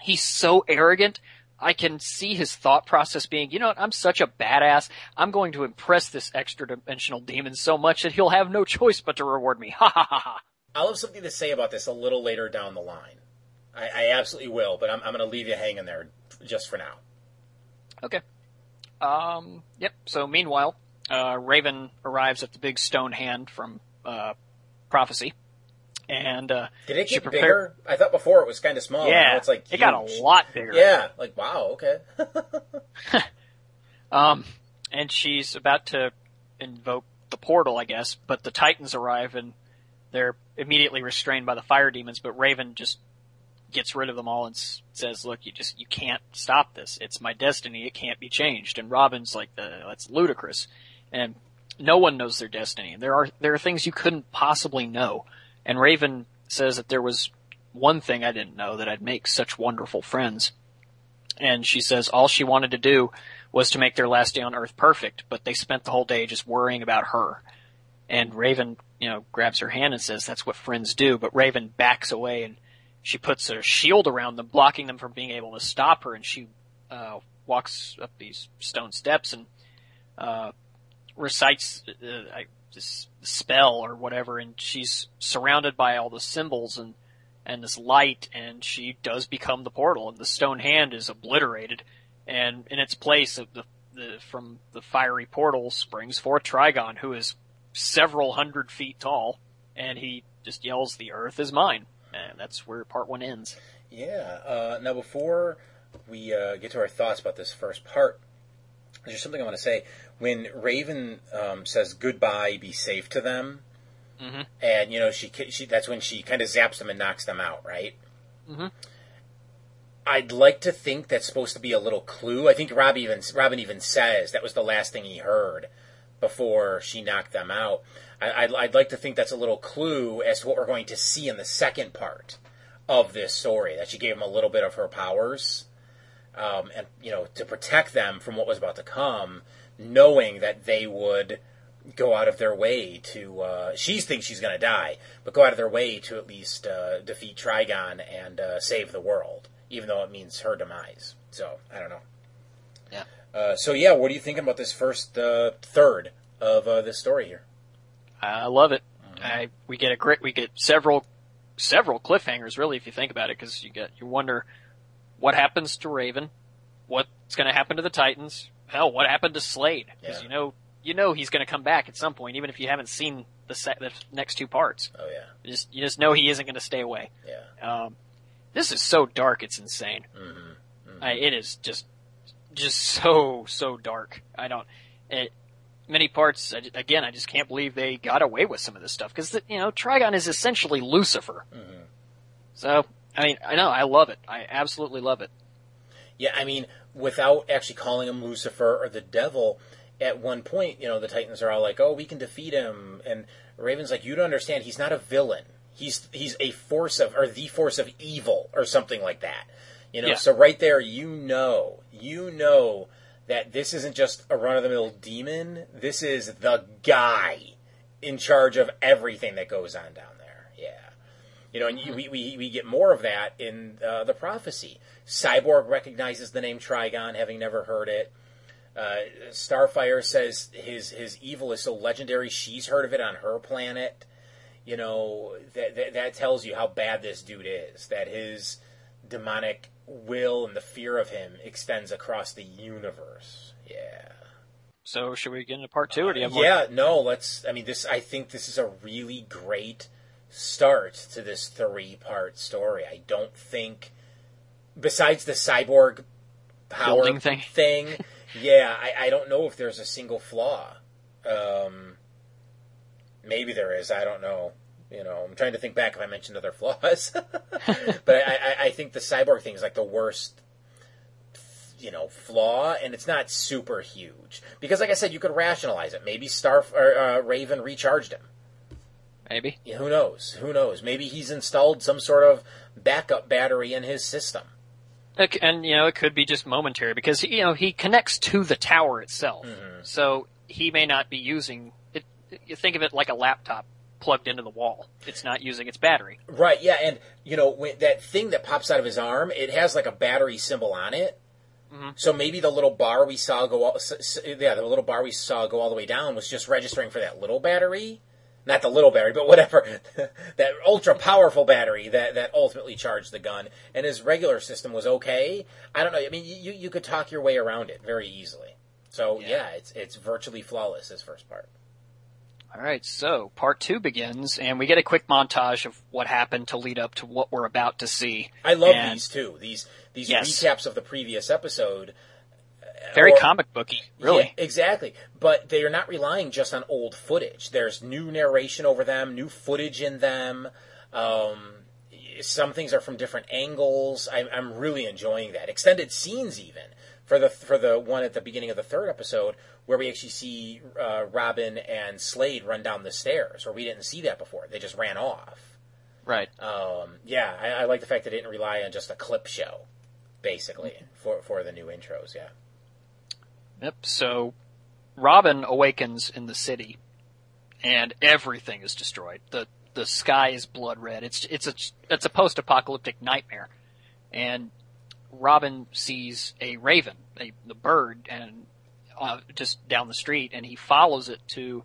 he's so arrogant. I can see his thought process being, you know what, I'm such a badass. I'm going to impress this extra dimensional demon so much that he'll have no choice but to reward me. Ha ha ha ha. I'll have something to say about this a little later down the line. I, I absolutely will, but I'm, I'm going to leave you hanging there just for now. Okay. Um, yep. So meanwhile, uh, Raven arrives at the big stone hand from, uh, Prophecy. And, uh, Did it get prepared- bigger? I thought before it was kind of small. yeah, it's like it got a lot bigger. Yeah, like wow, okay. Um, and she's about to invoke the portal, I guess, but the Titans arrive and they're immediately restrained by the fire demons, but Raven just gets rid of them all and s- says, look, you just, you can't stop this. It's my destiny. It can't be changed. And Robin's like, uh, that's ludicrous. And no one knows their destiny. There are, there are things you couldn't possibly know. And Raven says that there was one thing I didn't know that I'd make such wonderful friends. And she says all she wanted to do was to make their last day on Earth perfect, but they spent the whole day just worrying about her. And Raven, you know, grabs her hand and says that's what friends do, but Raven backs away and she puts a shield around them, blocking them from being able to stop her, and she uh, walks up these stone steps and uh, recites uh, I- this spell or whatever, and she's surrounded by all the symbols and and this light, and she does become the portal, and the stone hand is obliterated, and in its place the, the from the fiery portal springs forth Trigon, who is several hundred feet tall, and he just yells, "The Earth is mine," and that's where part one ends. Yeah. Uh, now, before we uh, get to our thoughts about this first part, there's something I want to say. When Raven um, says goodbye, be safe to them, Mhm. and you know she she that's when she kind of zaps them and knocks them out, right? Mhm. I'd like to think that's supposed to be a little clue. I think Rob even Robin even says that was the last thing he heard before she knocked them out. I, I'd, I'd like to think that's a little clue as to what we're going to see in the second part of this story. That she gave him a little bit of her powers, um, and you know, to protect them from what was about to come, knowing that they would go out of their way to. Uh, she thinks she's going to die, but go out of their way to at least uh, defeat Trigon and uh, save the world, even though it means her demise. So I don't know. Yeah. Uh, so yeah, what are you thinking about this first uh, third of uh, this story here? I love it. I, we get a great, we get several, several cliffhangers really if you think about it because you get, you wonder what happens to Raven, what's going to happen to the Titans, hell, what happened to Slade? Because Yeah. you know, you know he's going to come back at some point even if you haven't seen the, se- the next two parts. Oh yeah, You just, you just know he isn't going to stay away. yeah. Um, this is so dark, it's insane. Mm-hmm. I, it is just, just so so dark. I don't. It, many parts. I, again, I just can't believe they got away with some of this stuff because you know Trigon is essentially Lucifer. Mm-hmm. So I mean, I know I love it. I absolutely love it. Yeah, I mean, without actually calling him Lucifer or the devil, at one point, you know, the Titans are all like, "Oh, we can defeat him," and Raven's like, "You don't understand. He's not a villain. He's he's a force of or the force of evil or something like that." You know, Yeah. so right there, you know, you know that this isn't just a run of the mill demon. This is the guy in charge of everything that goes on down there. You know, and you, we, we, we get more of that in uh, the prophecy. Cyborg recognizes the name Trigon, having never heard it. Uh, Starfire says his his evil is so legendary, she's heard of it on her planet. You know, that, that, that tells you how bad this dude is. That his demonic will and the fear of him extends across the universe. Yeah. So should we get into part two, or do you have more? Yeah, no, let's. I mean, this. I think this is a really great start to this three-part story. I don't think, besides the cyborg power Building thing. thing, yeah, I, I don't know if there's a single flaw. Um, maybe there is. I don't know. You know, I'm trying to think back if I mentioned other flaws, but I, I, I think the cyborg thing is like the worst you know flaw and it's not super huge because like i said you could rationalize it maybe star or, uh, raven recharged him Maybe. Yeah, who knows who knows maybe he's installed some sort of backup battery in his system And you know, it could be just momentary because you know he connects to the tower itself, Mm-hmm. so he may not be using it. You think of it like a laptop plugged into the wall; it's not using its battery. right yeah and you know when that thing that pops out of his arm it has like a battery symbol on it so maybe the little bar we saw go all, yeah the little bar we saw go all the way down was just registering for that little battery not the little battery, but whatever, that ultra powerful battery that, that ultimately charged the gun, and his regular system was okay. I don't know. I mean, you, you could talk your way around it very easily. So yeah, it's it's virtually flawless. This first part. All right, so part two begins, and we get a quick montage of what happened to lead up to what we're about to see. I love And these too. These these Yes. recaps of the previous episode. Very or- comic booky, really. Yeah, exactly. But they are not relying just on old footage. There's new narration over them, new footage in them. Um, some things are from different angles. I'm, I'm really enjoying that. Extended scenes, even for the for the one at the beginning of the third episode, where we actually see uh, Robin and Slade run down the stairs, where we didn't see that before. They just ran off. Right. Um, yeah, I, I like the fact that it didn't rely on just a clip show, basically, for for the new intros. Yeah. Yep. So Robin awakens in the city, and everything is destroyed. the The sky is blood red. It's it's a it's a post apocalyptic nightmare, and Robin sees a raven, a the bird, and uh, just down the street, and he follows it to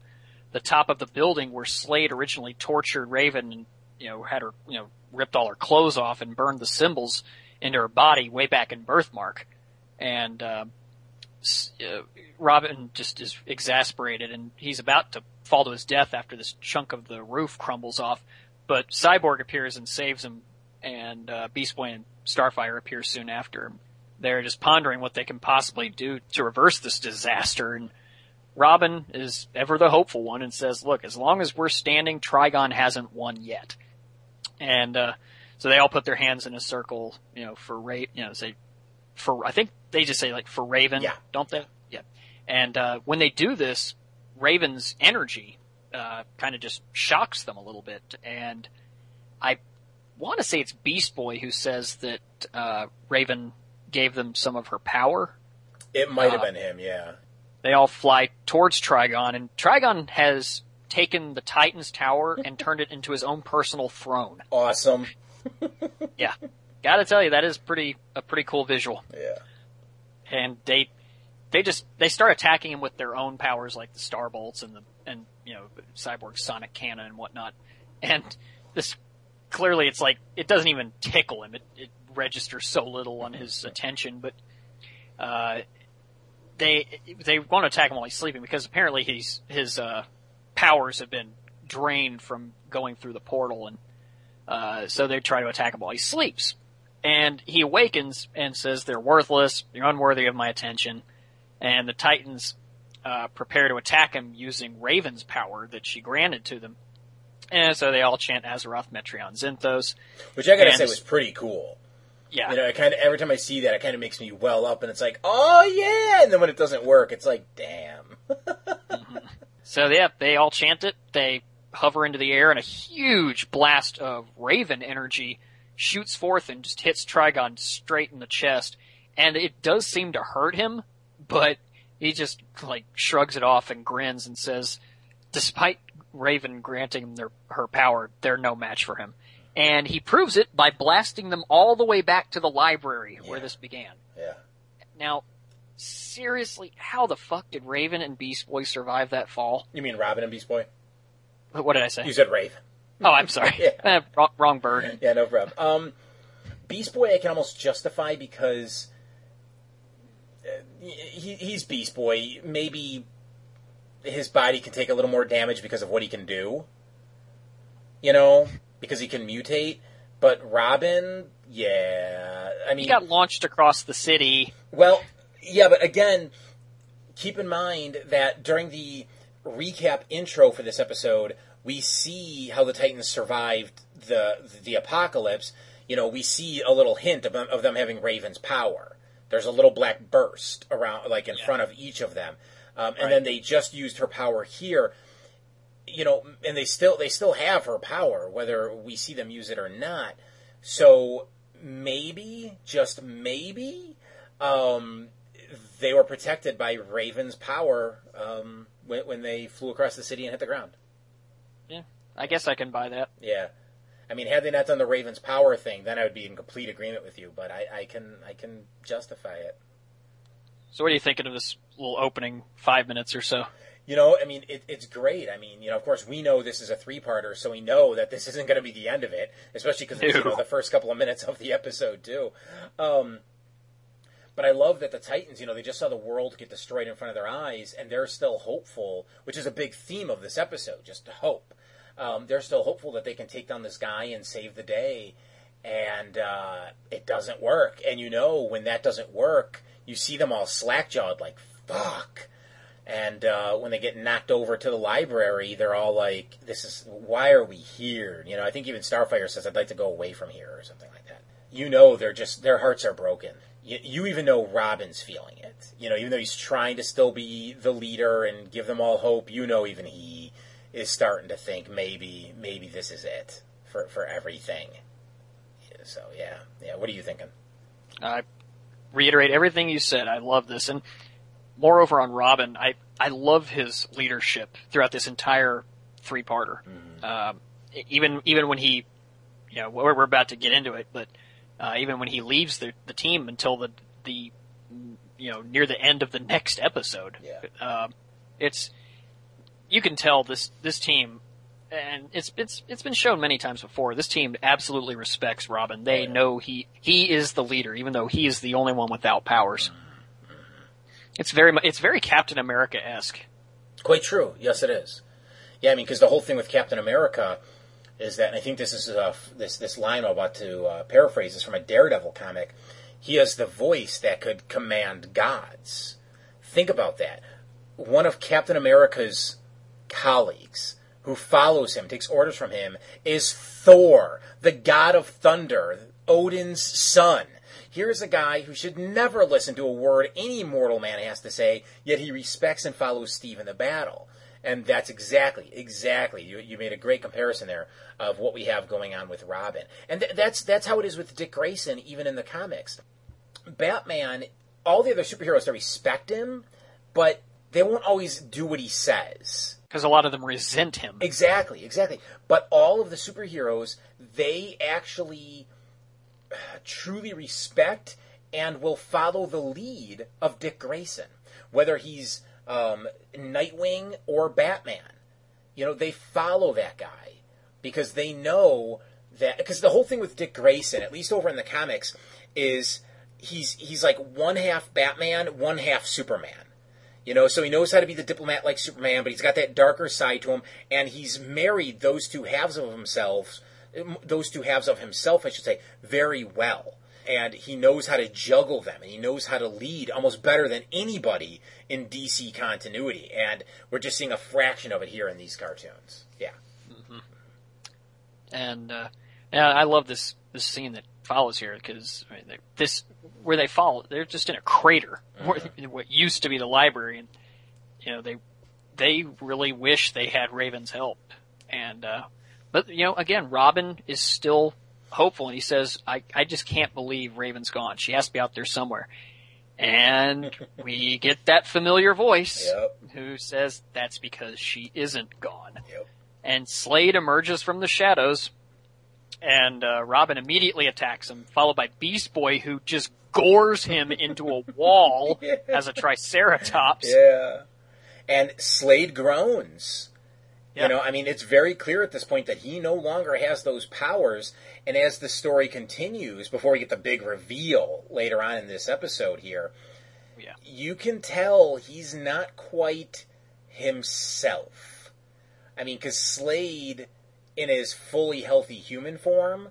the top of the building where Slade originally tortured Raven and you know had her you know ripped all her clothes off and burned the symbols into her body way back in Birthmark, and. S- uh, Robin just is exasperated and he's about to fall to his death after this chunk of the roof crumbles off. But Cyborg appears and saves him, and uh, Beast Boy and Starfire appear soon after. They're just pondering what they can possibly do to reverse this disaster. And Robin is ever the hopeful one and says, "Look, as long as we're standing, Trigon hasn't won yet." And uh, so they all put their hands in a circle, you know, for Ra- you know, say for I think they just say like for Raven, Yeah. don't they? Yeah. And uh, when they do this, Raven's energy uh, kind of just shocks them a little bit, and I want to say it's Beast Boy who says that uh, Raven gave them some of her power. It might have Uh, been him. Yeah. They all fly towards Trigon, and Trigon has taken the Titan's tower and turned it into his own personal throne. Awesome. Yeah, gotta tell you that is pretty a pretty cool visual. Yeah. and they they just they start attacking him with their own powers like the star bolts and the and you know cyborg sonic cannon and whatnot and this clearly it's like it doesn't even tickle him it, it registers so little on his attention but uh they they want to attack him while he's sleeping because apparently he's his uh powers have been drained from going through the portal and uh so they try to attack him while he sleeps and he awakens and says they're worthless, you're unworthy of my attention, and the Titans uh, prepare to attack him using Raven's power that she granted to them. And so they all chant Azarath, Metrion, Zinthos. Which I gotta And- say was pretty cool. Yeah. You know, it kind of every time I see that, it kind of makes me well up, and it's like, oh yeah. And then when it doesn't work, it's like, damn. So yeah, they all chant it. They hover into the air, and a huge blast of Raven energy shoots forth and just hits Trigon straight in the chest. And it does seem to hurt him, but he just like shrugs it off and grins and says, despite Raven granting their her power, they're no match for him. And he proves it by blasting them all the way back to the library where this began. yeah. Now, seriously, how the fuck did Raven and Beast Boy survive that fall? You mean Robin and Beast Boy? What did I say? You said Raven. Oh, I'm sorry. Yeah. Eh, wrong, wrong bird. Yeah, no problem. Um, Beast Boy, I can almost justify because uh, he, he's Beast Boy. Maybe his body can take a little more damage because of what he can do. You know, because he can mutate. But Robin, yeah, I mean, He got launched across the city. well, yeah, but again, keep in mind that during the recap intro for this episode, we see how the Titans survived the the apocalypse. You know, we see a little hint of, them- of them having Raven's power. There's a little black burst around, like in front of each of them, um, and then they just used her power here. You know, and they still they still have her power, whether we see them use it or not. So maybe, just maybe, um, they were protected by Raven's power um, when, when they flew across the city and hit the ground. I guess I can buy that. Yeah, I mean, had they not done the Raven's power thing, then I would be in complete agreement with you. But I, I can I can justify it. So what are you thinking of this little opening five minutes or so? You know, I mean, it, it's great. I mean, you know, of course, we know this is a three-parter, so we know that this isn't going to be the end of it, especially because you know, the first couple of minutes of the episode too. Um, but I love that the Titans, you know, they just saw the world get destroyed in front of their eyes, and they're still hopeful, which is a big theme of this episode, just hope. Um, they're still hopeful that they can take down this guy and save the day, and uh, it doesn't work. And you know, when that doesn't work, you see them all slack-jawed, like fuck. And uh, when they get knocked over to the library, they're all like, "This is why are we here?" You know, I think even Starfire says, "I'd like to go away from here" or something like that. You know, they're just their hearts are broken. You even know Robin's feeling it. You know, even though he's trying to still be the leader and give them all hope, you know, even he is starting to think maybe maybe this is it for for everything. So yeah, yeah. What are you thinking? I reiterate everything you said. I love this, and moreover on Robin, I I love his leadership throughout this entire three parter. Um, e- even even when he, you know, we're, we're about to get into it, but uh, even when he leaves the the team until the the you know near the end of the next episode, Yeah. um, it's you can tell this this team. And it's it's it's been shown many times before. This team absolutely respects Robin. They Oh, yeah. know he he is the leader, even though he is the only one without powers. It's very it's very Captain America esque. Quite true. Yes, it is. Yeah, I mean, because the whole thing with Captain America is that, and I think this is uh, this this line I'm about to uh, paraphrase is from a Daredevil comic. He has the voice that could command gods. Think about that. One of Captain America's colleagues who follows him, takes orders from him, is Thor, the god of thunder, Odin's son. Here's a guy who should never listen to a word any mortal man has to say, yet he respects and follows Steve in the battle. And that's exactly, exactly. You, you made a great comparison there of what we have going on with Robin, and th- that's that's how it is with Dick Grayson, even in the comics. Batman, all the other superheroes they respect him, but they won't always do what he says. Because a lot of them resent him. Exactly, exactly. But all of the superheroes, they actually uh, truly respect and will follow the lead of Dick Grayson, whether he's um, Nightwing or Batman. You know, they follow that guy because they know that. Because the whole thing with Dick Grayson, at least over in the comics, is he's he's like one half Batman, one half Superman. You know, so he knows how to be the diplomat like Superman, but he's got that darker side to him, and he's married those two halves of himself, those two halves of himself, I should say, very well. And he knows how to juggle them, and he knows how to lead almost better than anybody in DC continuity. And we're just seeing a fraction of it here in these cartoons. Yeah. And uh, yeah, I love this this scene that follows here because I mean, this where they follow, they're just in a crater where what used to be the library, and you know they they really wish they had Raven's help, and uh, but you know again, Robin is still hopeful, and he says, "I I just can't believe Raven's gone. She has to be out there somewhere." And we get that familiar voice Yep. who says that's because she isn't gone. Yep. And Slade emerges from the shadows, and uh, Robin immediately attacks him, followed by Beast Boy, who just gores him into a wall Yeah. as a Triceratops. Yeah. And Slade groans. Yeah. You know, I mean, it's very clear at this point that he no longer has those powers. And as the story continues, before we get the big reveal later on in this episode here, Yeah. you can tell he's not quite himself. I mean, because Slade, in his fully healthy human form,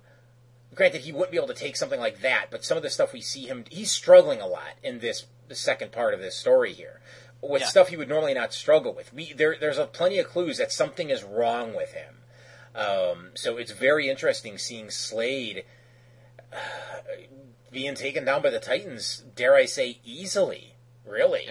granted he wouldn't be able to take something like that, but some of the stuff we see him, he's struggling a lot in this the second part of this story here with Yeah. stuff he would normally not struggle with. We there there's a plenty of clues that something is wrong with him. Um, so it's very interesting seeing Slade uh, being taken down by the Titans. Dare I say, easily? Really?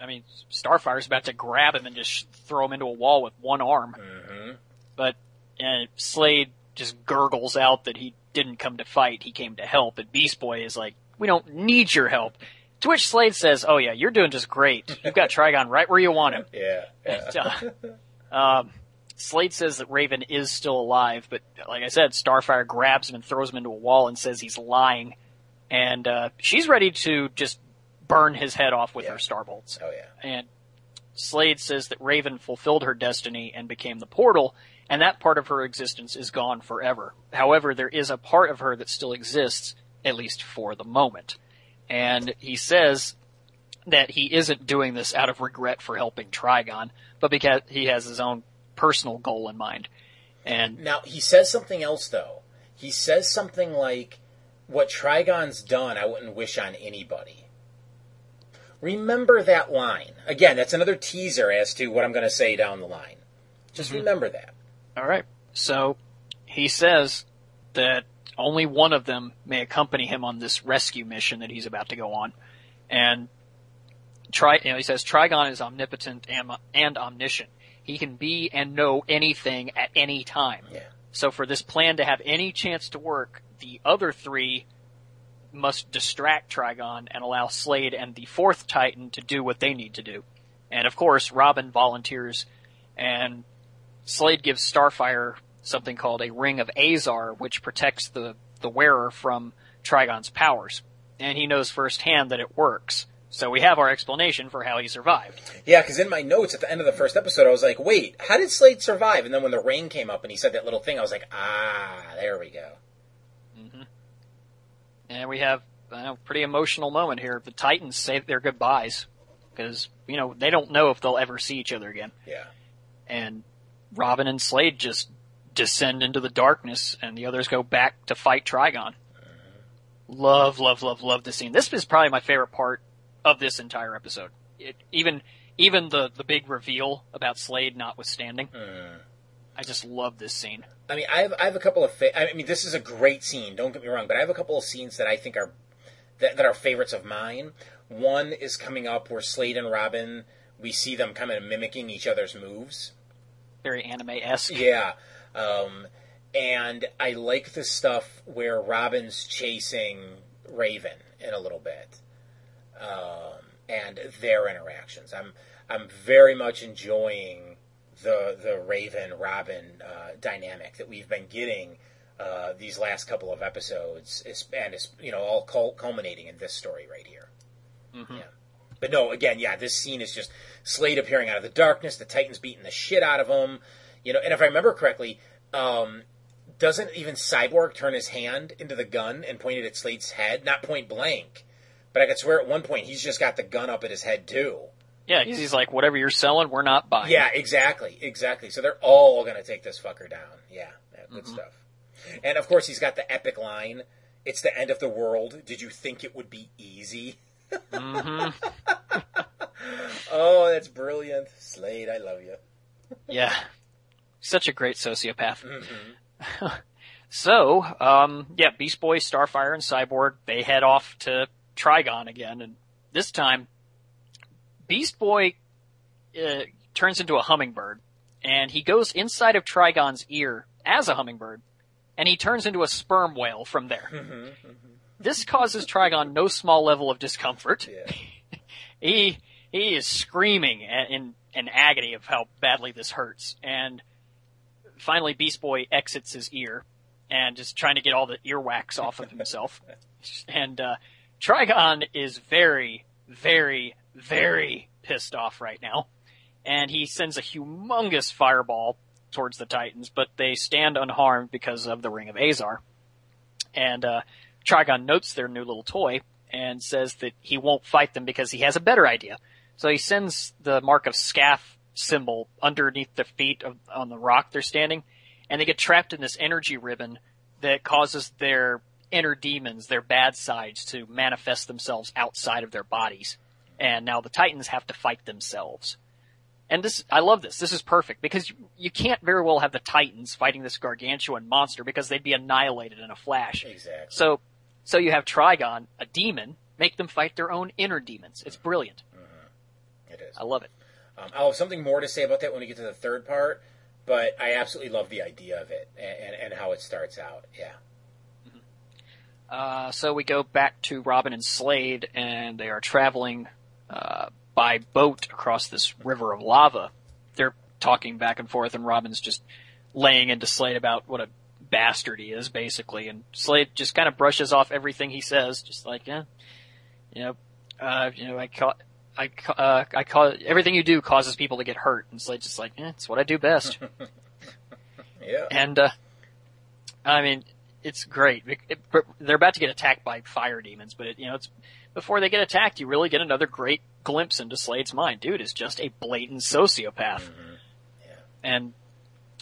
I mean, Starfire's about to grab him and just throw him into a wall with one arm. hmm But uh, Slade just gurgles out that he didn't come to fight, he came to help. And Beast Boy is like, we don't need your help. To which Slade says, oh yeah, you're doing just great. You've got Trigon right where you want him. Yeah. yeah. And, uh, um, Slade says that Raven is still alive, but like I said, Starfire grabs him and throws him into a wall and says he's lying. And uh, she's ready to just burn his head off with Yeah. her star bolts. oh yeah. And Slade says that Raven fulfilled her destiny and became the portal, and that part of her existence is gone forever. However, there is a part of her that still exists, at least for the moment. And he says that he isn't doing this out of regret for helping Trigon, but because he has his own personal goal in mind. And Now he says something else though. He says something like, "What Trigon's done, I wouldn't wish on anybody." Remember that line. Again, that's another teaser as to what I'm going to say down the line. Just mm-hmm. remember that. All right. So he says that only one of them may accompany him on this rescue mission that he's about to go on. And Tri, you know, he says Trigon is omnipotent and, and omniscient. He can be and know anything at any time. Yeah. So for this plan to have any chance to work, the other three must distract Trigon and allow Slade and the fourth Titan to do what they need to do. And of course, Robin volunteers and Slade gives Starfire something called a Ring of Azar, which protects the, the wearer from Trigon's powers. And he knows firsthand that it works. So we have our explanation for how he survived. Yeah, because in my notes at the end of the first episode, I was like, "Wait, how did Slade survive?" And then when the rain came up and he said that little thing, I was like, "Ah, there we go." And we have a pretty emotional moment here. The Titans say their goodbyes because, you know, they don't know if they'll ever see each other again. Yeah. And Robin and Slade just descend into the darkness and the others go back to fight Trigon. Mm-hmm. Love, love, love, love this scene. This is probably my favorite part of this entire episode. It, even, even the, the big reveal about Slade notwithstanding. Mm. I just love this scene. I mean, I have I have a couple of. Fa- I mean, this is a great scene. Don't get me wrong, but I have a couple of scenes that I think are that, that are favorites of mine. One is coming up where Slade and Robin. We see them kind of mimicking each other's moves. Very anime-esque. Yeah. Um, and I like the stuff where Robin's chasing Raven in a little bit. Um, and their interactions. I'm I'm very much enjoying the the Raven Robin uh, dynamic that we've been getting uh, these last couple of episodes, is, and it's you know all cul- culminating in this story right here. Yeah. But no, again, yeah, this scene is just Slade appearing out of the darkness, the Titans beating the shit out of him. You know, and if I remember correctly, um, doesn't even Cyborg turn his hand into the gun and point it at Slade's head? Not point blank, but I could swear at one point he's just got the gun up at his head too. Yeah, he's, he's like, whatever you're selling, we're not buying. Yeah, exactly, exactly. So they're all gonna take this fucker down. Yeah, yeah good mm-hmm. stuff. And of course, he's got the epic line: "It's the end of the world. Did you think it would be easy?" Mm-hmm. oh, that's brilliant, Slade. I love you. Yeah. Such a great sociopath. Mm-hmm. So, um, yeah, Beast Boy, Starfire, and Cyborg, they head off to Trigon again, and this time, Beast Boy uh, turns into a hummingbird, and he goes inside of Trigon's ear as a hummingbird, and he turns into a sperm whale from there. This causes Trigon no small level of discomfort. Yeah. He he is screaming in an agony of how badly this hurts, and finally Beast Boy exits his ear and just trying to get all the earwax off of himself. and uh, Trigon is very, very, very pissed off right now, and he sends a humongous fireball towards the Titans, but they stand unharmed because of the Ring of Azar. And uh, Trigon notes their new little toy and says that he won't fight them because he has a better idea. So he sends the mark of Scath symbol underneath the feet of, on the rock they're standing, and they get trapped in this energy ribbon that causes their inner demons, their bad sides, to manifest themselves outside of their bodies. And now the Titans have to fight themselves. And this, I love this. This is perfect because you, you can't very well have the Titans fighting this gargantuan monster because they'd be annihilated in a flash. Exactly. So, so you have Trigon, a demon, make them fight their own inner demons. It's brilliant. It is. I love it. Um, I'll have something more to say about that when we get to the third part, but I absolutely love the idea of it and, and, and how it starts out. Yeah. Uh, so we go back to Robin and Slade, and they are traveling uh, by boat across this river of lava. They're talking back and forth, and Robin's just laying into Slade about what a bastard he is, basically. And Slade just kind of brushes off everything he says, just like, yeah, you know, uh, you know, I call, I, uh, I call everything you do causes people to get hurt. And Slade's just like, yeah, it's what I do best. Yeah. And, uh, I mean, it's great. It- it- they're about to get attacked by fire demons, but it, you know, it's, before they get attacked, you really get another great glimpse into Slade's mind. Dude is just a blatant sociopath. And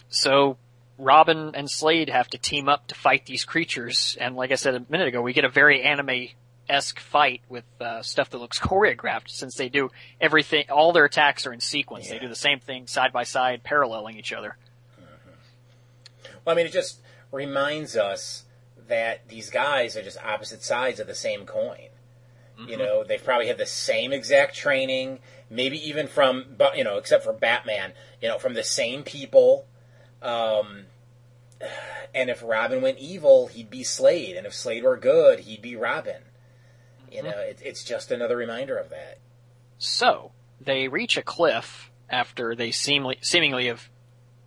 so, Robin and Slade have to team up to fight these creatures, and like I said a minute ago, we get a very anime-esque fight with, uh, stuff that looks choreographed, since they do everything, all their attacks are in sequence. They do the same thing side by side, paralleling each other. Well, I mean, it just reminds us that these guys are just opposite sides of the same coin. You know, they've probably had the same exact training, maybe even from, but you know, except for Batman, you know, from the same people. Um, and if Robin went evil, he'd be Slade, and if Slade were good, he'd be Robin. You know, it, it's just another reminder of that. So they reach a cliff after they seemingly, seemingly have,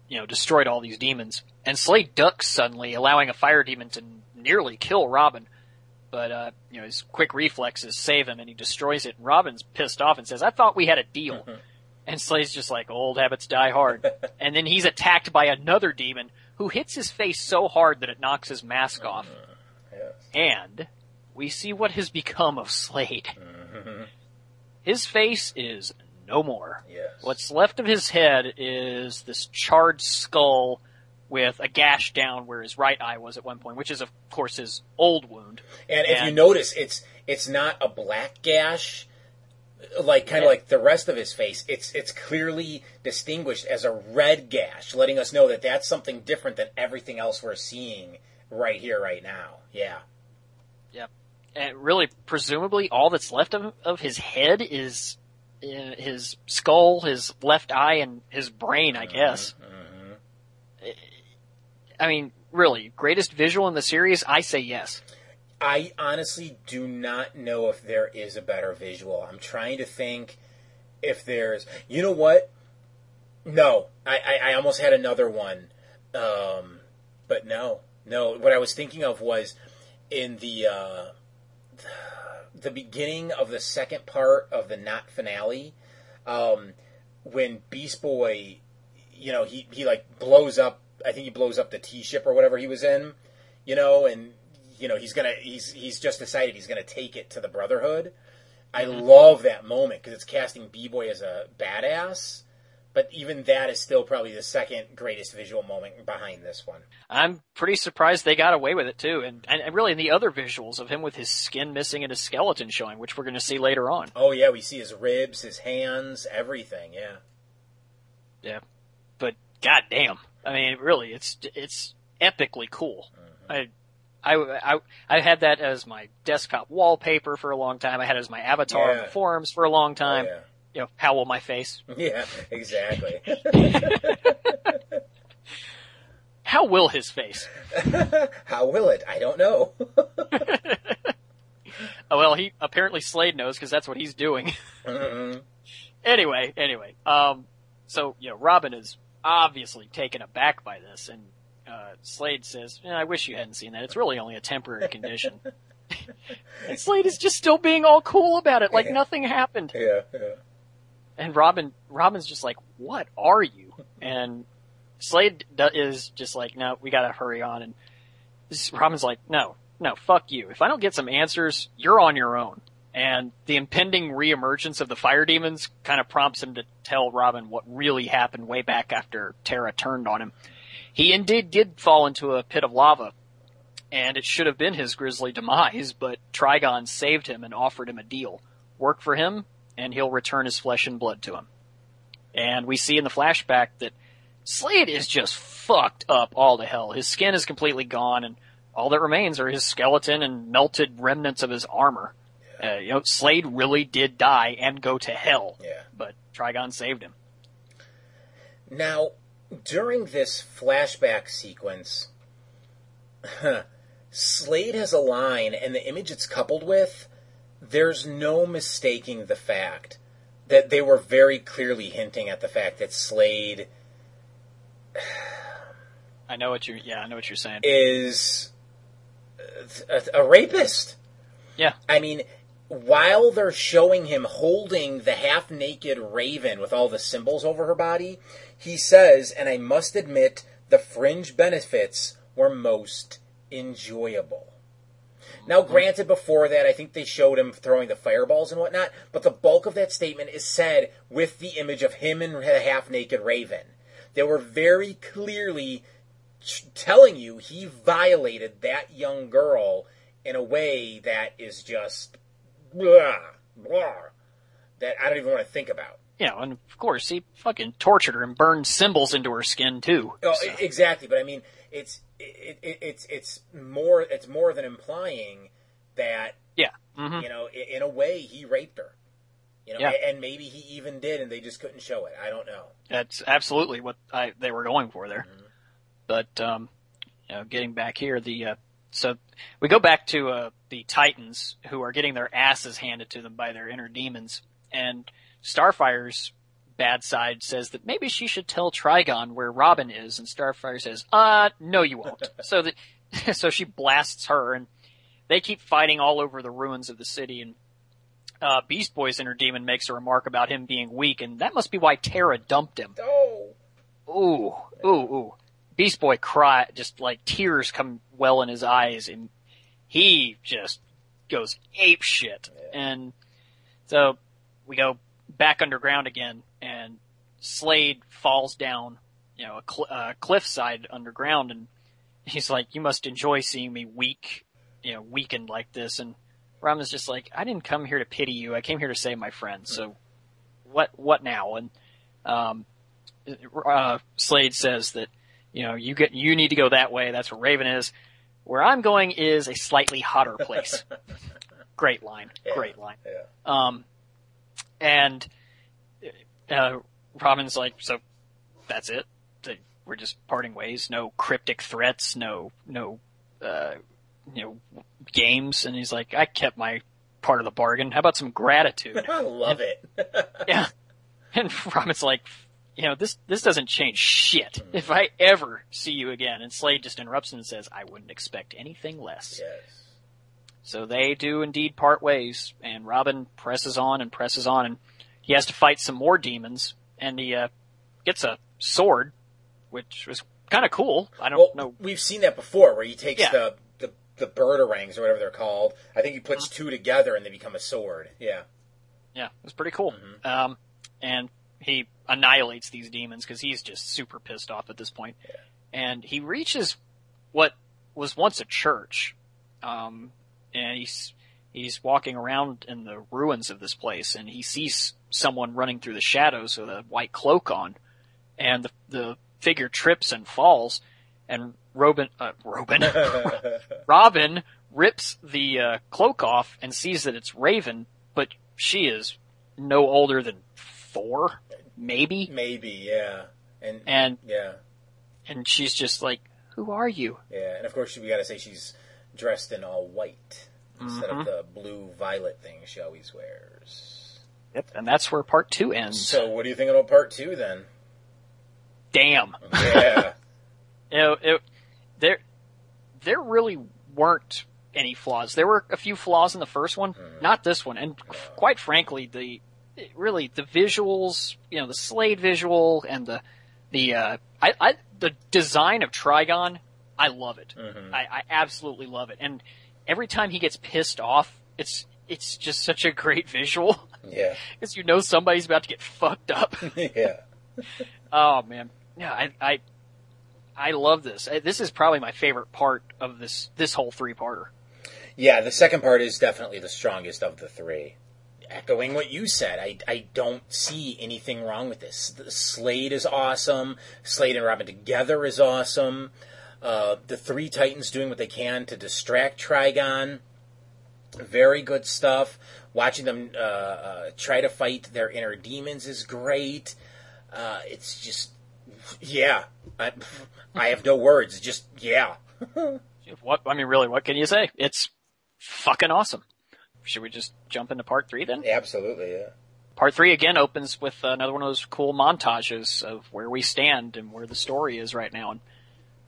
you know, destroyed all these demons, and Slade ducks suddenly, allowing a fire demon to nearly kill Robin. But uh, you know, his quick reflexes save him, and he destroys it. And Robin's pissed off and says, "I thought we had a deal." and Slade's just like, "Old habits die hard." and then he's attacked by another demon who hits his face so hard that it knocks his mask off. Yes. And we see what has become of Slade. His face is no more. Yes. What's left of his head is this charred skull with a gash down where his right eye was at one point, which is of course his old wound. And if you notice, it's it's not a black gash, like kind of like the rest of his face. It's it's clearly distinguished as a red gash, letting us know that that's something different than everything else we're seeing right here, right now. Yeah, Yep. And really, presumably, all that's left of, of his head is uh, his skull, his left eye, and his brain, I guess. I mean, really, greatest visual in the series? I say yes. I honestly do not know if there is a better visual. I'm trying to think if there's. You know what? No, I I, I almost had another one, um, but no, no. What I was thinking of was in the uh, the beginning of the second part of the not finale, um, when Beast Boy, you know, he he like blows up. I think he blows up the T ship or whatever he was in, you know, and you know he's gonna he's he's just decided he's gonna take it to the Brotherhood. I mm-hmm. love that moment because it's casting B Boy as a badass. But even that is still probably the second greatest visual moment behind this one. I'm pretty surprised they got away with it too, and, and, and really in the other visuals of him with his skin missing and his skeleton showing, which we're going to see later on. Oh yeah, we see his ribs, his hands, everything. Yeah. Yeah, but goddamn, I mean, really, it's it's epically cool. I, I, I, I had that as my desktop wallpaper for a long time. I had it as my avatar on the forums for a long time. Oh, You know, how will my face? yeah. yeah, exactly. How will his face? How will it? I don't know. Oh well, he apparently Slade knows because that's what he's doing. Mm-mm. anyway, anyway, um, so you know, Robin is obviously taken aback by this, and uh, Slade says, "Eh, "I wish you hadn't seen that. It's really only a temporary condition." and Slade is just still being all cool about it, like Yeah. nothing happened. yeah, yeah. And Robin, Robin's just like, "What are you?" And Slade is just like, "No, we gotta hurry on." And Robin's like, "No, no, fuck you. If I don't get some answers, you're on your own." And the impending reemergence of the fire demons kind of prompts him to tell Robin what really happened way back after Terra turned on him. He indeed did fall into a pit of lava, and it should have been his grisly demise, but Trigon saved him and offered him a deal. Work for him, and he'll return his flesh and blood to him. And we see in the flashback that Slade is just fucked up all to hell. His skin is completely gone, and all that remains are his skeleton and melted remnants of his armor. Uh, you know, Slade really did die and go to hell, Yeah. but Trigon saved him. Now, during this flashback sequence, Slade has a line, and the image it's coupled with, there's no mistaking the fact that they were very clearly hinting at the fact that Slade I know what you're. Yeah, I know what you're saying. is a, a rapist. Yeah. I mean, while they're showing him holding the half naked raven with all the symbols over her body, he says, and I must admit, the fringe benefits were most enjoyable. Now, mm-hmm. granted, before that, I think they showed him throwing the fireballs and whatnot, but the bulk of that statement is said with the image of him and the half naked raven. They were very clearly telling you he violated that young girl in a way that is just blah, blah, that I don't even want to think about. Yeah, and of course he fucking tortured her and burned symbols into her skin too. Oh, So- exactly, but I mean, it's it, it, it's it's more it's more than implying that yeah. hmm you know in a way he raped her. You know, Yeah. and maybe he even did, and they just couldn't show it. I don't know. That's absolutely what I, they were going for there. Mm-hmm. But um, you know, getting back here, the uh, so we go back to uh, the Titans who are getting their asses handed to them by their inner demons, and Starfire's bad side says that maybe she should tell Trigon where Robin is, and Starfire says, "Uh, no, you won't." so that so she blasts her, and they keep fighting all over the ruins of the city, and uh, Beast Boy's inner demon makes a remark about him being weak, and that must be why Terra dumped him. Oh, Ooh, ooh, ooh. Beast Boy cry, just like tears come well in his eyes, and he just goes ape shit. And so we go back underground again, and Slade falls down, you know, a cl- uh, cliffside underground, and he's like, "You must enjoy seeing me weak, you know, weakened like this." And Rama's just like, "I didn't come here to pity you. I came here to save my friends. So what? What now?" And um, uh, Slade says that you know you get you need to go that way. That's where Raven is. Where I'm going is a slightly hotter place. Great line. Yeah. Great line. yeah. Um, and uh, Robin's like, so that's it. We're just parting ways. No cryptic threats. No no uh, you know games. And he's like, I kept my part of the bargain. How about some gratitude? I love it. yeah. And Robin's like, you know, this this doesn't change shit. If I ever see you again, and Slade just interrupts him and says, I wouldn't expect anything less. yes. So they do indeed part ways, and Robin presses on and presses on, and he has to fight some more demons, and he uh, gets a sword, which was kind of cool. I don't Well, know. we've seen that before, where he takes Yeah. the the the birdarangs or whatever they're called. I think he puts Uh-huh. two together and they become a sword. Yeah. Yeah, it was pretty cool. Mm-hmm. Um, and he annihilates these demons because he's just super pissed off at this point. And he reaches what was once a church. Um, and he's, he's walking around in the ruins of this place and he sees someone running through the shadows with a white cloak on. And the, the figure trips and falls. And Robin, uh, Robin, Robin rips the uh, cloak off and sees that it's Raven, but she is no older than four, maybe, Maybe, yeah. And, and yeah, and she's just like, "Who are you?" yeah. And of course, we gotta say she's dressed in all white instead of mm-hmm. the blue violet thing she always wears. Yep, and that's where part two ends. So, what do you think about part two then? Damn. Yeah. you know, it, there, there really weren't any flaws. There were a few flaws in the first one, mm-hmm. not this one. And f- quite frankly, the, really, the visuals, you know, the Slade visual and the, the, uh, I, I, the design of Trigon, I love it. I, I absolutely love it. And every time he gets pissed off, it's, it's just such a great visual. yeah. Because you know somebody's about to get fucked up. yeah. Oh man, yeah, I, I, I love this. This is probably my favorite part of this this whole three parter. Yeah, the second part is definitely the strongest of the three. Echoing what you said, I, I don't see anything wrong with this. Slade is awesome. Slade and Robin together is awesome. Uh, the three Titans doing what they can to distract Trigon. Very good stuff. Watching them uh, uh, try to fight their inner demons is great. Uh, it's just, yeah. I, I have no words. Just, yeah. What I mean, really, what can you say? It's fucking awesome. Should we just jump into part three then? Absolutely, yeah. Part three again opens with another one of those cool montages of where we stand and where the story is right now, and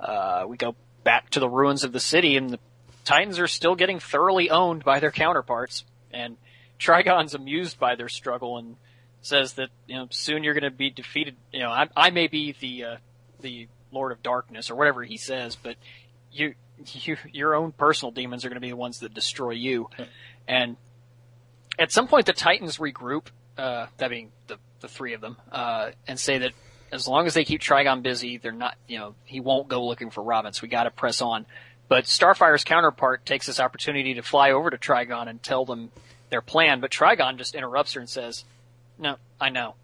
uh, we go back to the ruins of the city, and the Titans are still getting thoroughly owned by their counterparts, and Trigon's amused by their struggle and says that you know soon you're going to be defeated. You know, I, I may be the uh, the Lord of Darkness or whatever he says, but you you your own personal demons are going to be the ones that destroy you, and at some point the Titans regroup, uh, that being the, the three of them, uh, and say that as long as they keep Trigon busy, they're not, you know, he won't go looking for Robin, so we gotta press on. But Starfire's counterpart takes this opportunity to fly over to Trigon and tell them their plan, but Trigon just interrupts her and says, no, I know.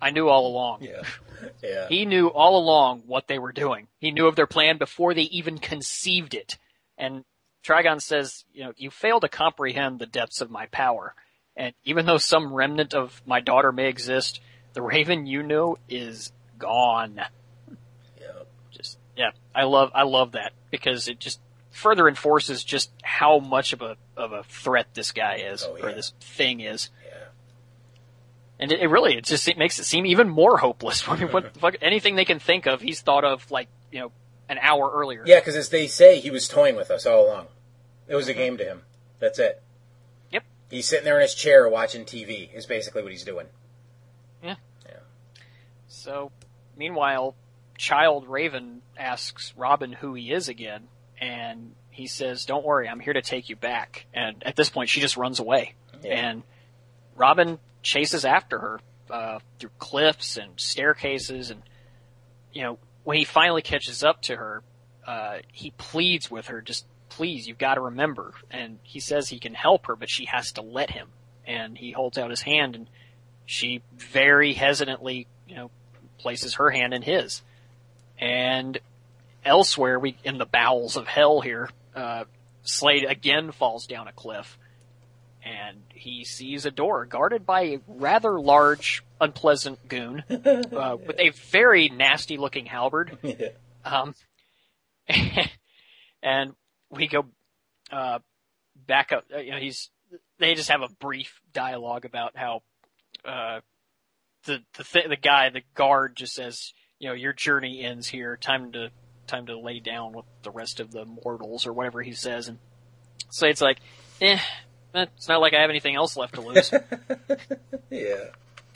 I knew all along. Yeah. Yeah. He knew all along what they were doing. He knew of their plan before they even conceived it. And Trigon says, you know, you fail to comprehend the depths of my power. And even though some remnant of my daughter may exist, the raven you know is gone. yeah. Just, yeah, I love, I love that because it just further enforces just how much of a, of a threat this guy is, Oh, or this thing is. And it, it really, it just it makes it seem even more hopeless. I mean, what, fuck, anything they can think of, he's thought of like, you know, an hour earlier. Yeah, because as they say, he was toying with us all along. It was a mm-hmm. game to him. That's it. Yep. He's sitting there in his chair watching TV. Is basically what he's doing. Yeah. Yeah. So, meanwhile, Child Raven asks Robin who he is again, and he says, "Don't worry, I'm here to take you back." And at this point, she just runs away, Yeah. and Robin chases after her uh, through cliffs and staircases, and you know, when he finally catches up to her, uh, he pleads with her, "Just please, you've got to remember." And he says he can help her, but she has to let him. And he holds out his hand, and she very hesitantly, you know, places her hand in his. And elsewhere, we in the bowels of hell here, uh, Slade again falls down a cliff, and he sees a door guarded by a rather large, unpleasant goon uh, with a very nasty-looking halberd. Yeah. Um, and we go uh, back up. uh, You know, he's they just have a brief dialogue about how uh, the the th- the guy, the guard, just says, you know, your journey ends here. Time to time to lay down with the rest of the mortals, or whatever he says. And so it's like, eh, it's not like I have anything else left to lose. Yeah.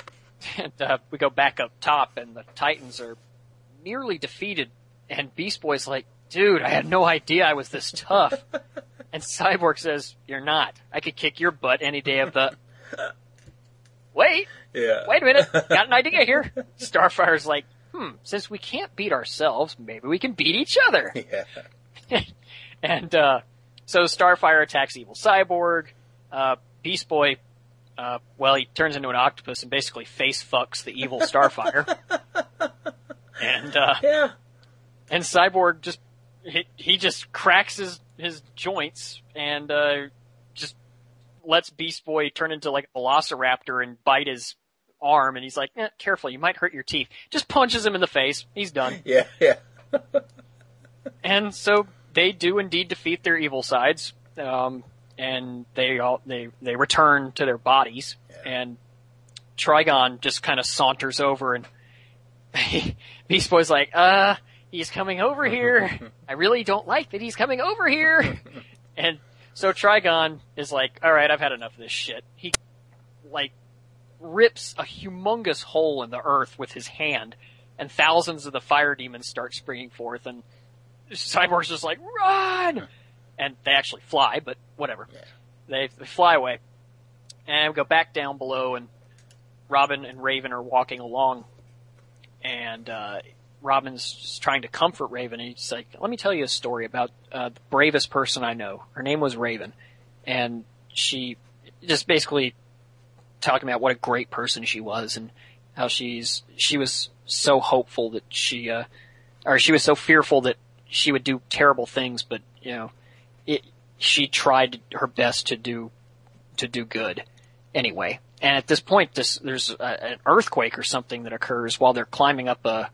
and uh, we go back up top, and the Titans are nearly defeated. And Beast Boy's like, "Dude, I had no idea I was this tough." and Cyborg says, "You're not. I could kick your butt any day of the." Wait, Yeah. wait a minute. Got an idea here. Starfire's like, "Hmm. Since we can't beat ourselves, maybe we can beat each other." Yeah. and uh, so Starfire attacks Evil Cyborg. Uh, Beast Boy, uh, well, he turns into an octopus and basically face fucks the evil Starfire. and uh, Yeah. and Cyborg just he, he just cracks his his joints and uh, just lets Beast Boy turn into like a velociraptor and bite his arm. And he's like, eh, "Careful, you might hurt your teeth." Just punches him in the face. He's done. Yeah, yeah. and so they do indeed defeat their evil sides, um, and they all they they return to their bodies, and Trigon just kind of saunters over, and Beast Boy's like, "Uh, he's coming over here. I really don't like that he's coming over here," and so Trigon is like, "All right, I've had enough of this shit." He like rips a humongous hole in the earth with his hand, and thousands of the fire demons start springing forth, and Cyborg's just like, run! And they actually fly, but whatever. Yeah. They, they fly away. And we go back down below, and Robin and Raven are walking along, and uh, Robin's just trying to comfort Raven, and he's like, let me tell you a story about uh, the bravest person I know. Her name was Raven, and she just basically talking about what a great person she was, and how she's she was so hopeful that she, uh, or she was so fearful that she would do terrible things, but you know, she tried her best to do to do good anyway. And at this point, this, there's a, an earthquake or something that occurs while they're climbing up a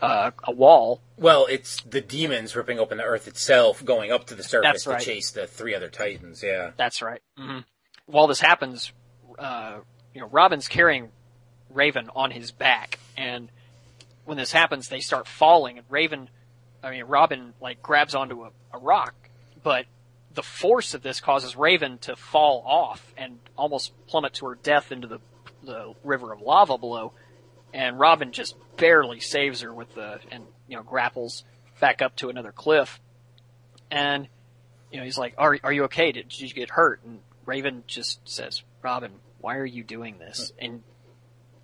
a, a wall. Well, it's the demons ripping open the earth itself, going up to the surface That's right. to chase the three other titans. Yeah. That's right. hmm While this happens, uh, you know, Robin's carrying Raven on his back, and when this happens, they start falling, and Raven, I mean, Robin like grabs onto a, a rock, but the force of this causes Raven to fall off and almost plummet to her death into the the river of lava below, and Robin just barely saves her with the and you know grapples back up to another cliff, and you know he's like, "Are are you okay? Did, did you get hurt?" And Raven just says, "Robin, why are you doing this?" And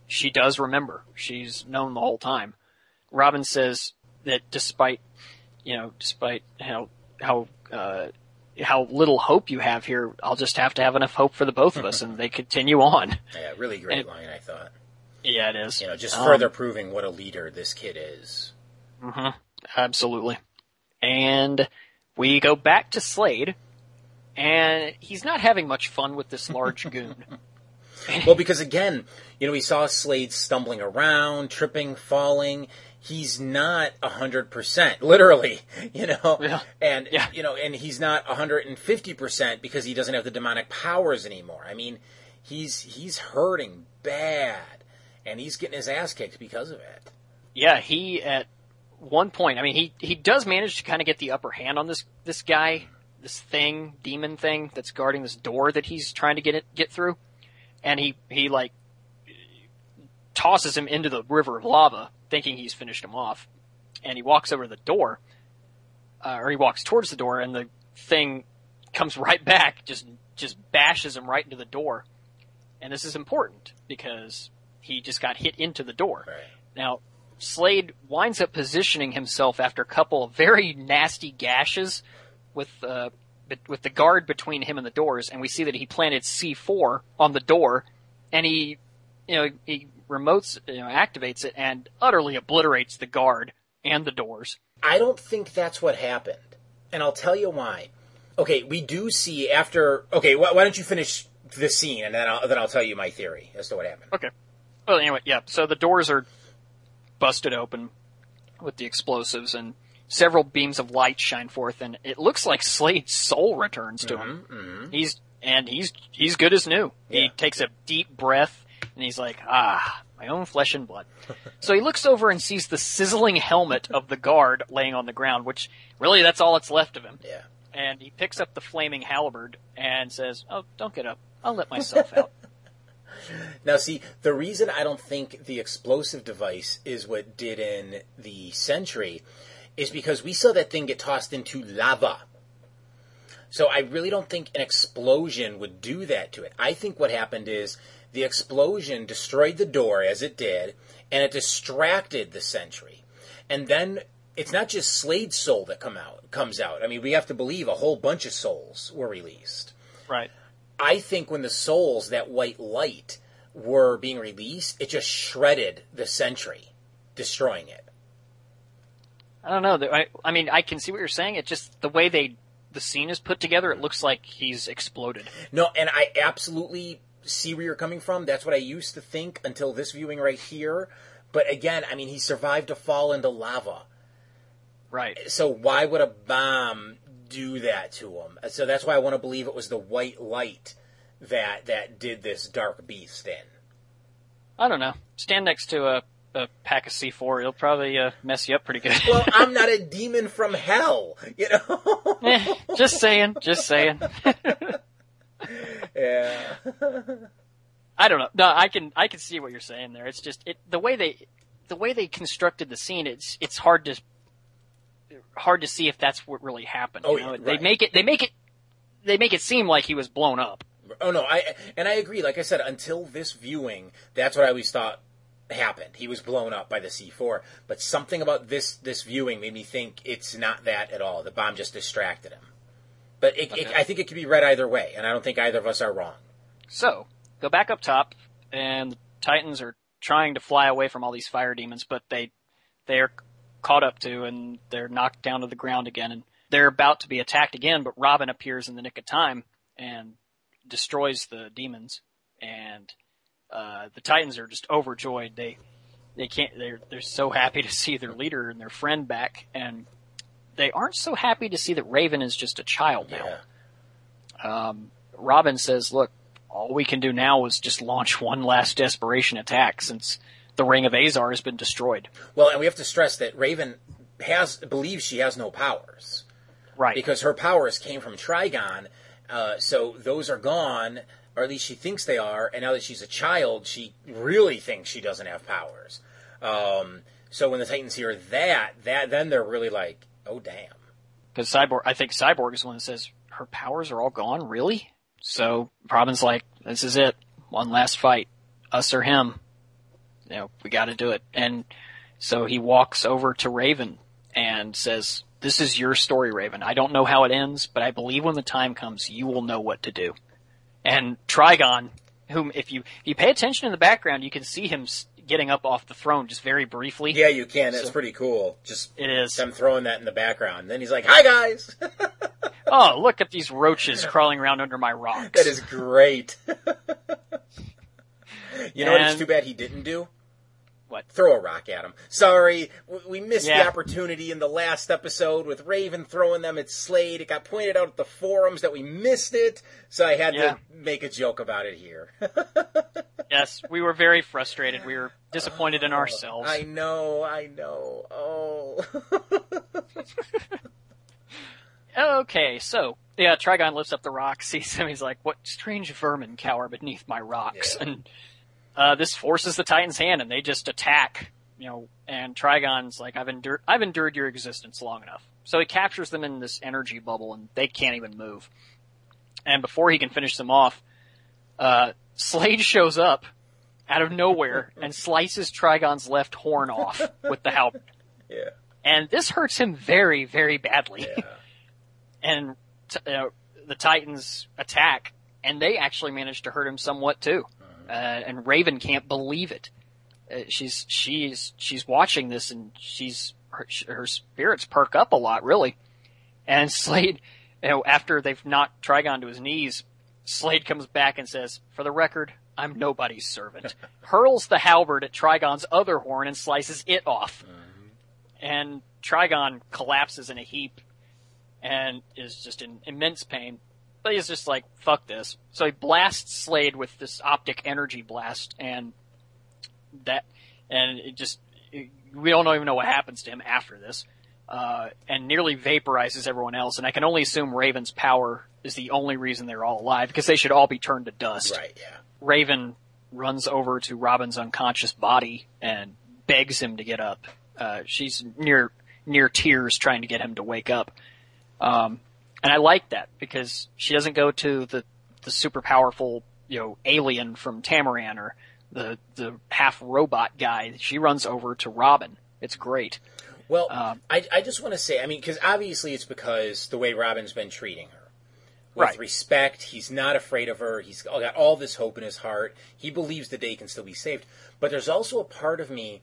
she does remember. She's known the whole time. Robin says that despite, you know, despite how how uh, how little hope you have here, I'll just have to have enough hope for the both of us, and they continue on. Yeah, really great And- line, I thought. Yeah, it is. You know, just Um, further proving what a leader this kid is. Mm-hmm. Absolutely. And we go back to Slade, and he's not having much fun with this large goon. Well, because again, you know, we saw Slade stumbling around, tripping, falling. He's not a hundred percent, literally, you know, Yeah. and Yeah. you know, and he's not a hundred and fifty percent because he doesn't have the demonic powers anymore. I mean, he's he's hurting bad, and he's getting his ass kicked because of it. yeah, he at one point, I mean, he he does manage to kind of get the upper hand on this this guy, this thing, demon thing that's guarding this door that he's trying to get it get through, and he he like tosses him into the river of lava, thinking he's finished him off, and he walks over to the door, uh, or he walks towards the door, and the thing comes right back, just just bashes him right into the door, and this is important because he just got hit into the door. Right. Now, Slade winds up positioning himself after a couple of very nasty gashes with uh, with the guard between him and the doors, and we see that he planted C4 on the door, and he, you know, he remotes, you know, activates it and utterly obliterates the guard and the doors. I don't think that's what happened, and I'll tell you why. Okay, we do see after. Okay, why, why don't you finish the scene, and then I'll then I'll tell you my theory as to what happened. Okay. Well, anyway, yeah. So the doors are busted open with the explosives, and several beams of light shine forth, and it looks like Slade's soul returns to him. Mm-hmm, mm-hmm. He's and he's he's good as new. Yeah. He takes a deep breath, and he's like, "Ah, my own flesh and blood." so he looks over and sees the sizzling helmet of the guard laying on the ground, which really that's all that's left of him. Yeah. And he picks up the flaming halberd and says, "Oh, don't get up. I'll let myself out." Now, see, the reason I don't think the explosive device is what did in the Sentry is because we saw that thing get tossed into lava. So I really don't think an explosion would do that to it. I think what happened is the explosion destroyed the door as it did, and it distracted the Sentry. And then it's not just Slade's soul that come out comes out. I mean, we have to believe a whole bunch of souls were released. right. I think when the souls, that white light, were being released, it just shredded the Sentry, destroying it. I don't know. I, I mean, I can see what you're saying. It's just the way they the scene is put together. It looks like he's exploded. No, and I absolutely see where you're coming from. That's what I used to think until this viewing right here. But again, I mean, he survived a fall into lava. Right. So why would a bomb do that to him? So that's why I want to believe it was the white light that that did this dark beast in. I don't know. Stand next to a, a pack of C4. It'll probably uh, mess you up pretty good. Well, I'm not a demon from hell, you know. Eh, just saying. Just saying. yeah. I don't know. No, I can I can see what you're saying there. It's just it the way they the way they constructed the scene. It's it's hard to hard to see if that's what really happened. Oh, you know? yeah, They make it they make it they make it seem like he was blown up. Oh no, I and I agree. Like I said, until this viewing, that's what I always thought happened. He was blown up by the C4. But something about this this viewing made me think it's not that at all. The bomb just distracted him. But it, it, I think it could be read either way, and I don't think either of us are wrong. So go back up top, and the Titans are trying to fly away from all these fire demons, but they they're caught up to and they're knocked down to the ground again, and they're about to be attacked again. But Robin appears in the nick of time and destroys the demons, and uh, the Titans are just overjoyed. They they can't they're they're so happy to see their leader and their friend back, and they aren't so happy to see that Raven is just a child now Yeah. um, Robin says, "Look, all we can do now is just launch one last desperation attack since the Ring of Azar has been destroyed." Well, and we have to stress that Raven has believes she has no powers Right. because her powers came from Trigon. Uh, so those are gone, or at least she thinks they are. And now that she's a child, she really thinks she doesn't have powers. Um, so when the Titans hear that, that then they're really like, "Oh damn." Because Cyborg, I think Cyborg is one that says her powers are all gone. Really? So Robin's like, "This is it. One last fight. Us or him. You know, we got to do it." And so he walks over to Raven and says, "This is your story, Raven. I don't know how it ends, but I believe when the time comes, you will know what to do." And Trigon, whom if you if you pay attention in the background, you can see him getting up off the throne just very briefly. Yeah, you can. It's So- pretty cool. Just It is. them throwing that in the background. Then he's like, "Hi guys." Oh, look at these roaches crawling around under my rocks. that is great. you know what? It's too bad he didn't do. What? Throw a rock at him. Sorry, we missed Yeah. the opportunity in the last episode with Raven throwing them at Slade. It got pointed out at the forums that we missed it, so I had Yeah. to make a joke about it here. Yes, we were very frustrated. We were disappointed in ourselves. I know, I know. Oh. Okay, so yeah, Trigon lifts up the rock, sees him. He's like, "What strange vermin cower beneath my rocks?" Yeah. And uh, this forces the Titans' hand, and they just attack. You know, and Trigon's like, "I've endured, I've endured your existence long enough." So he captures them in this energy bubble, and they can't even move. And before he can finish them off, uh, Slade shows up out of nowhere and slices Trigon's left horn off with the halberd. yeah. And this hurts him very, very badly Yeah. and t- uh, the Titans attack, and they actually manage to hurt him somewhat too. Uh, and Raven can't believe it. Uh, she's she's she's watching this, and she's her, her spirits perk up a lot, really. And Slade, you know, after they've knocked Trigon to his knees, Slade comes back and says, "For the record." I'm nobody's servant. Hurls the halberd at Trigon's other horn and slices it off. And Trigon collapses in a heap and is just in immense pain. He's just like, fuck this. So he blasts Slade with this optic energy blast, and that, and it just, we don't even know what happens to him after this, uh, and nearly vaporizes everyone else. And I can only assume Raven's power is the only reason they're all alive, because they should all be turned to dust. Right, yeah. Raven runs over to Robin's unconscious body and begs him to get up. Uh, she's near near tears trying to get him to wake up. Um, and I like that because she doesn't go to the the super powerful you know alien from Tamaran or the the half robot guy. She runs over to Robin. It's great. Well, Um, I, I just want to say, I mean, because obviously it's because the way Robin's been treating her. With Right. respect, he's not afraid of her. He's got all this hope in his heart. He believes the day can still be saved. But there's also a part of me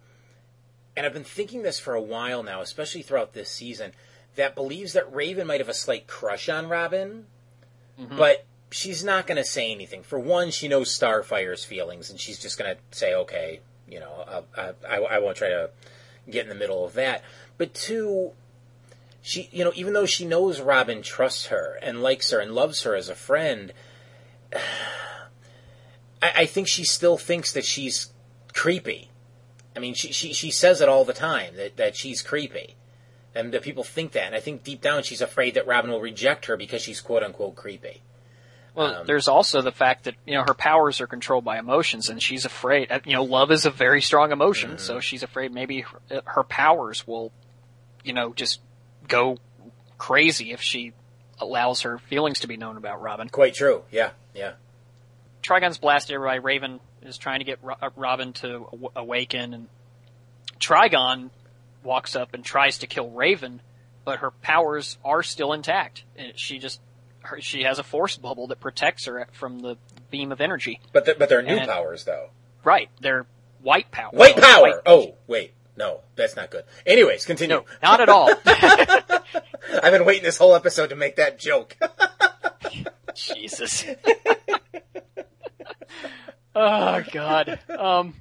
and I've been thinking this for a while now, especially throughout this season, that believes that Raven might have a slight crush on Robin, mm-hmm. but she's not going to say anything. For one, she knows Starfire's feelings, and she's just going to say, "Okay, you know, I, I, I won't try to get in the middle of that." But two, she, you know, even though she knows Robin trusts her and likes her and loves her as a friend, I, I think she still thinks that she's creepy. I mean, she, she, she says it all the time that, that she's creepy. And that people think that. And I think deep down she's afraid that Robin will reject her because she's quote unquote creepy. Well, Um, there's also the fact that you know her powers are controlled by emotions, and she's afraid. uh, You know, love is a very strong emotion, Mm-hmm. so she's afraid maybe her, her powers will, you know, just go crazy if she allows her feelings to be known about Robin. Quite true. Yeah, yeah. Trigon's blasted everybody. Raven is trying to get uh, Robin to awaken, and Trigon walks up and tries to kill Raven, but her powers are still intact. And she just her, she has a force bubble that protects her from the beam of energy. But they're, but they're new And- powers though. Right, they're white power. White power. white- Oh, wait. No, that's not good. Anyways, continue. no, not at all. I've been waiting this whole episode to make that joke. Jesus. oh God. Um.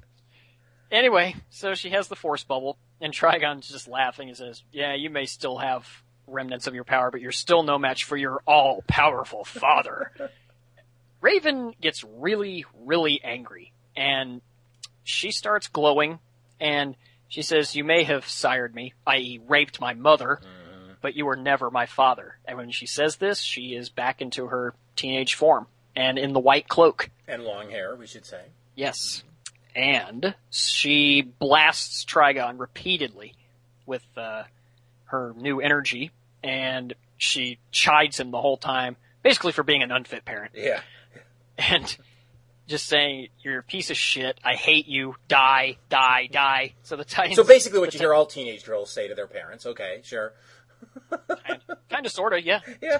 Anyway, so she has the force bubble, and Trigon's just laughing and says, "Yeah, you may still have remnants of your power, but you're still no match for your all-powerful father." Raven gets really, really angry, and she starts glowing, and she says, "You may have sired me, i.e., raped my mother." Mm-hmm. but you were never my father. And when she says this, she is back into her teenage form and in the white cloak. and long hair, we should say. Yes. Mm-hmm. And she blasts Trigon repeatedly with uh, her new energy, and she chides him the whole time, basically for being an unfit parent. Yeah. And just saying, you're a piece of shit, I hate you, die, die, die. So the Titans. So basically, what you hear all teenage girls say to their parents. Okay, sure. Kind of, sort of, yeah. Yeah.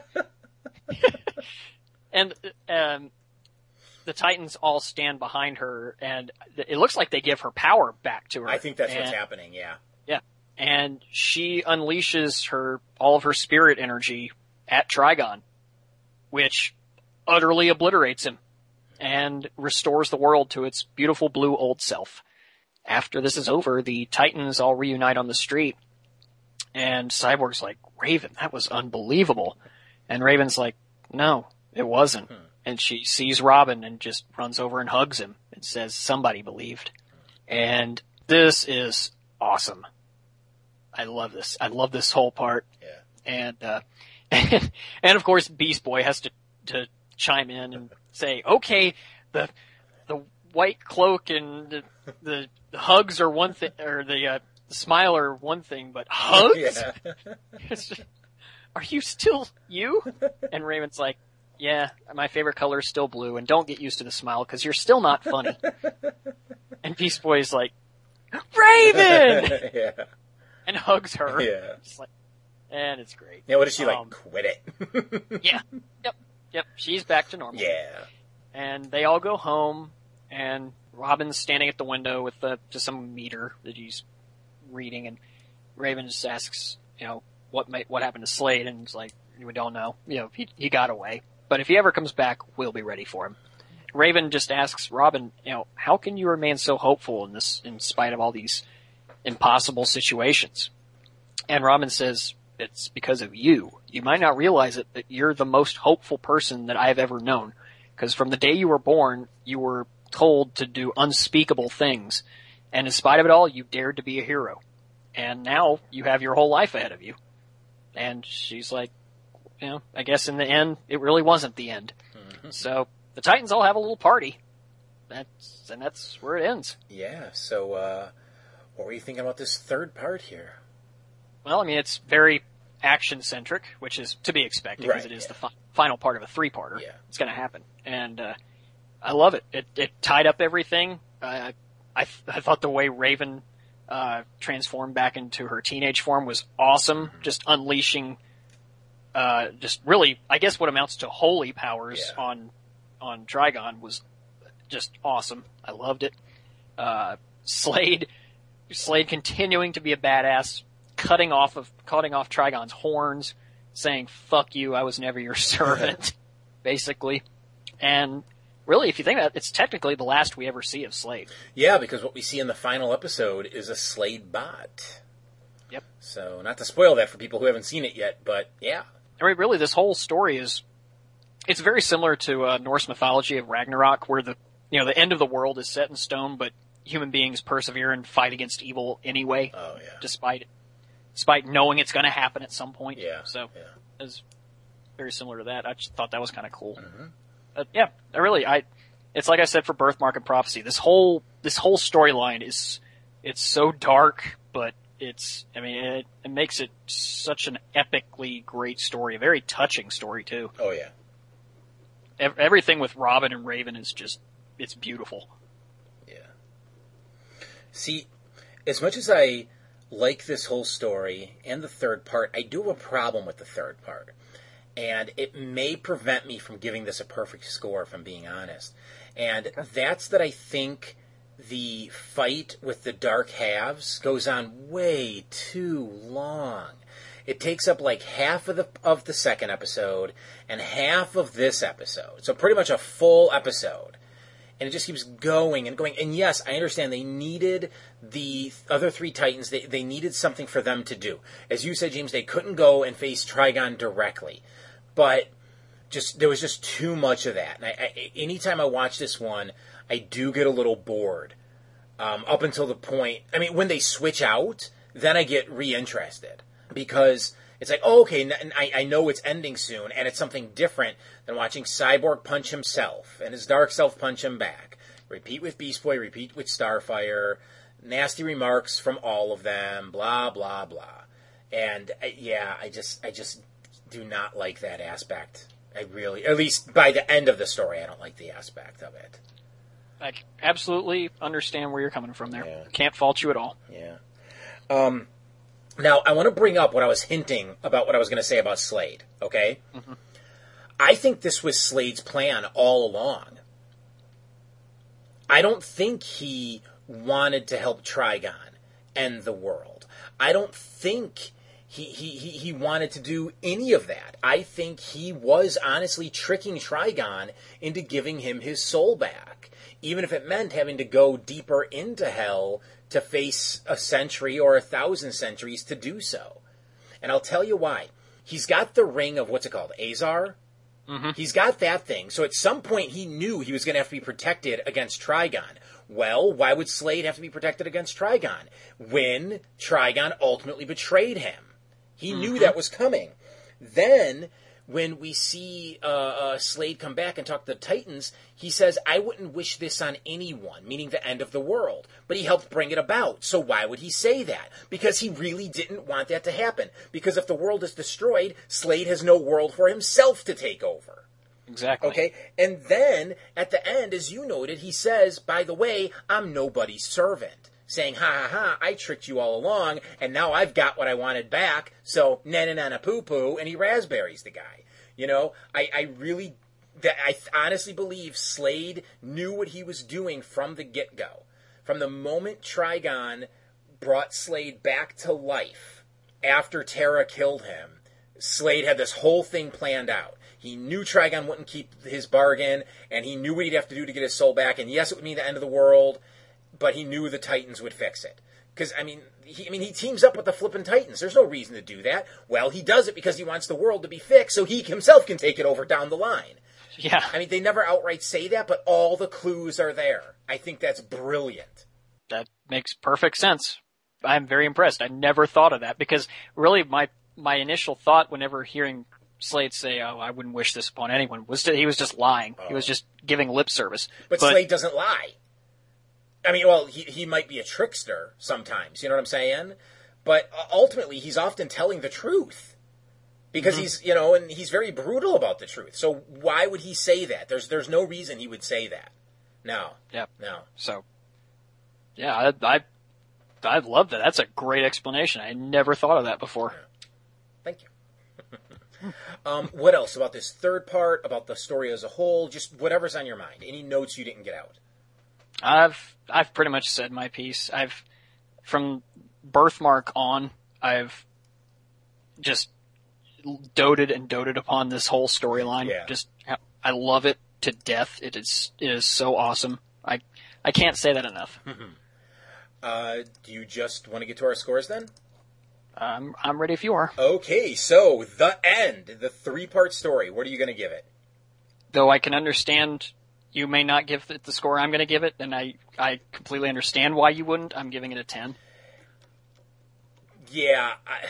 and um, the Titans all stand behind her, and it looks like they give her power back to her. I think that's what's happening. Yeah. Yeah, and she unleashes her all of her spirit energy at Trigon, which utterly obliterates him and restores the world to its beautiful blue old self. After this is over, the Titans all reunite on the street, and Cyborg's like, Raven, that was unbelievable. And Raven's like, no, it wasn't. Hmm. And she sees Robin and just runs over and hugs him and says, somebody believed. And this is awesome. I love this. I love this whole part. Yeah. And, uh, and, and of course Beast Boy has to, to chime in and say, okay, the, the white cloak and the, the, the hugs are one thing, or the, uh, the smile are one thing, but hugs? Yeah. Just, are you still you? And Raven's like, yeah, my favorite color is still blue, and don't get used to the smile because you're still not funny. and Beast Boy's like, Raven! yeah. and hugs her. Yeah. Just like, and it's great. Yeah. What is she like? Um, Quit it. Yeah. Yep. Yep. She's back to normal. yeah. And they all go home, and Robin's standing at the window with the, just some meter that he's reading, and Raven just asks, you know, what may, what happened to Slade, and it's like, we don't know. You know, he, he got away. But if he ever comes back, we'll be ready for him. Raven just asks Robin, you know, how can you remain so hopeful in this, in spite of all these impossible situations? And Robin says, it's because of you. You might not realize it, but you're the most hopeful person that I've ever known. Because from the day you were born, you were told to do unspeakable things. And in spite of it all, you dared to be a hero. And now you have your whole life ahead of you. And she's like, you know, I guess in the end, it really wasn't the end. So the Titans all have a little party. That's, and that's where it ends. Yeah. So, uh, what were you thinking about this third part here? Well, I mean, it's very action centric, which is to be expected because Right, it is yeah. the fi- final part of a three parter. Yeah. It's going to happen, and uh, I love it. It it tied up everything. Uh, I th- I thought the way Raven uh, transformed back into her teenage form was awesome. Mm-hmm. Just unleashing, uh, just really, I guess what amounts to holy powers Yeah. on on Trigon was just awesome. I loved it. Uh, Slade Slade continuing to be a badass, cutting off of cutting off Trigon's horns, saying "fuck you, I was never your servant," basically. And really, if you think about it, it's technically the last we ever see of Slade. Yeah, because what we see in the final episode is a Slade bot. Yep. So, not to spoil that for people who haven't seen it yet, but yeah. I mean, really, this whole story is it's very similar to uh, Norse mythology of Ragnarok, where the you know the end of the world is set in stone, but human beings persevere and fight against evil anyway, Oh yeah. despite despite knowing it's going to happen at some point. Yeah, So yeah. it's very similar to that. I just thought that was kind of cool. Mm-hmm. But yeah, I really, I, it's like I said for Birthmark and Prophecy. This whole this whole storyline is it's so dark, but it's I mean it, it makes it such an epically great story, a very touching story too. Oh yeah. Ev- everything with Robin and Raven is just it's beautiful. Yeah. See, as much as I like this whole story and the third part, I do have a problem with the third part. And it may prevent me from giving this a perfect score, if I'm being honest. And that's that I think the fight with the dark halves goes on way too long. It takes up like half of the of the second episode and half of this episode. So pretty much a full episode and it just keeps going and going. And yes, I understand they needed the other three Titans. They they needed something for them to do. As you said, James, they couldn't go and face Trigon directly, but just there was just too much of that. And I, I, anytime I watch this one, I do get a little bored. Um, up until the point, I mean, when they switch out, then I get reinterested because it's like, oh, okay, I know it's ending soon, and it's something different than watching Cyborg punch himself and his dark self punch him back. Repeat with Beast Boy, repeat with Starfire, nasty remarks from all of them, blah blah blah. And uh, yeah, I just I just do not like that aspect. I really, at least by the end of the story, I don't like the aspect of it. I absolutely understand where you're coming from there. Yeah. Can't fault you at all. Yeah. Um, now, I want to bring up what I was hinting about what I was going to say about Slade, okay? I think this was Slade's plan all along. I don't think he wanted to help Trigon end the world. I don't think he, he, he, he wanted to do any of that. I think he was honestly tricking Trigon into giving him his soul back, even if it meant having to go deeper into hell to face a sentry or a thousand sentries to do so. And I'll tell you why. He's got the ring of what's it called? Azar? Mm-hmm. He's got that thing. So at some point he knew he was going to have to be protected against Trigon. Well, why would Slade have to be protected against Trigon when Trigon ultimately betrayed him? He knew mm-hmm. that was coming. Then, when we see uh, uh, Slade come back and talk to the Titans, he says, I wouldn't wish this on anyone, meaning the end of the world. But he helped bring it about. So why would he say that? Because he really didn't want that to happen. Because if the world is destroyed, Slade has no world for himself to take over. Exactly. Okay? And then, at the end, as you noted, he says, by the way, I'm nobody's servant. Saying, ha ha ha, I tricked you all along, and now I've got what I wanted back, so na na na na poo poo, and he raspberries the guy. You know, I, I really, I honestly believe Slade knew what he was doing from the get go. From the moment Trigon brought Slade back to life after Terra killed him, Slade had this whole thing planned out. He knew Trigon wouldn't keep his bargain, and he knew what he'd have to do to get his soul back. And yes, it would mean the end of the world, but he knew the Titans would fix it. Because I mean, he, I mean, he teams up with the flippin' Titans. There's no reason to do that. Well, he does it because he wants the world to be fixed, so he himself can take it over down the line. Yeah. I mean, they never outright say that, but all the clues are there. I think that's brilliant. that makes perfect sense. I'm very impressed. I never thought of that because really my my initial thought whenever hearing Slade say, "Oh, I wouldn't wish this upon anyone," was that he was just lying. He was oh. just giving lip service. But, Slade doesn't lie. I mean, well, he, he might be a trickster sometimes, you know what I'm saying? But uh, ultimately, he's often telling the truth. Because he's, you know, and he's very brutal about the truth. So why would he say that? There's there's no reason he would say that. No. Yeah. No. So, yeah, I, I I love that. That's a great explanation. I never thought of that before. Thank you. um, what else about this third part, about the story as a whole? Just whatever's on your mind. Any notes you didn't get out? I've I've pretty much said my piece. I've from Birthmark on, I've just doted and doted upon this whole storyline. Yeah. Just I love it to death. It is it is so awesome. I I can't say that enough. Uh, do you just want to get to our scores then? I'm I'm ready if you are. Okay, so the end, the three-part story. What are you going to give it? Though I can understand you may not give it the score I'm going to give it, and I I completely understand why you wouldn't. I'm giving it a ten. Yeah, I,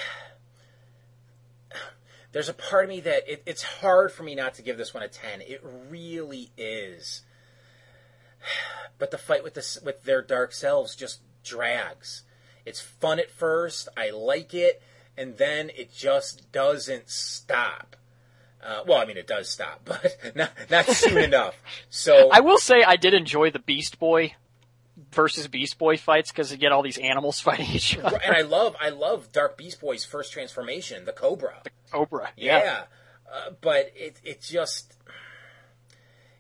there's a part of me that it, it's hard for me not to give this one a ten. It really is. But the fight with this with their dark selves just drags. It's fun at first. I like it, and then it just doesn't stop. Uh, well, I mean, it does stop, but not not soon enough. So I will say I did enjoy the Beast Boy versus Beast Boy fights because you get all these animals fighting each other. and I love I love Dark Beast Boy's first transformation, the Cobra. Cobra, Yeah, yeah. Uh, but it it just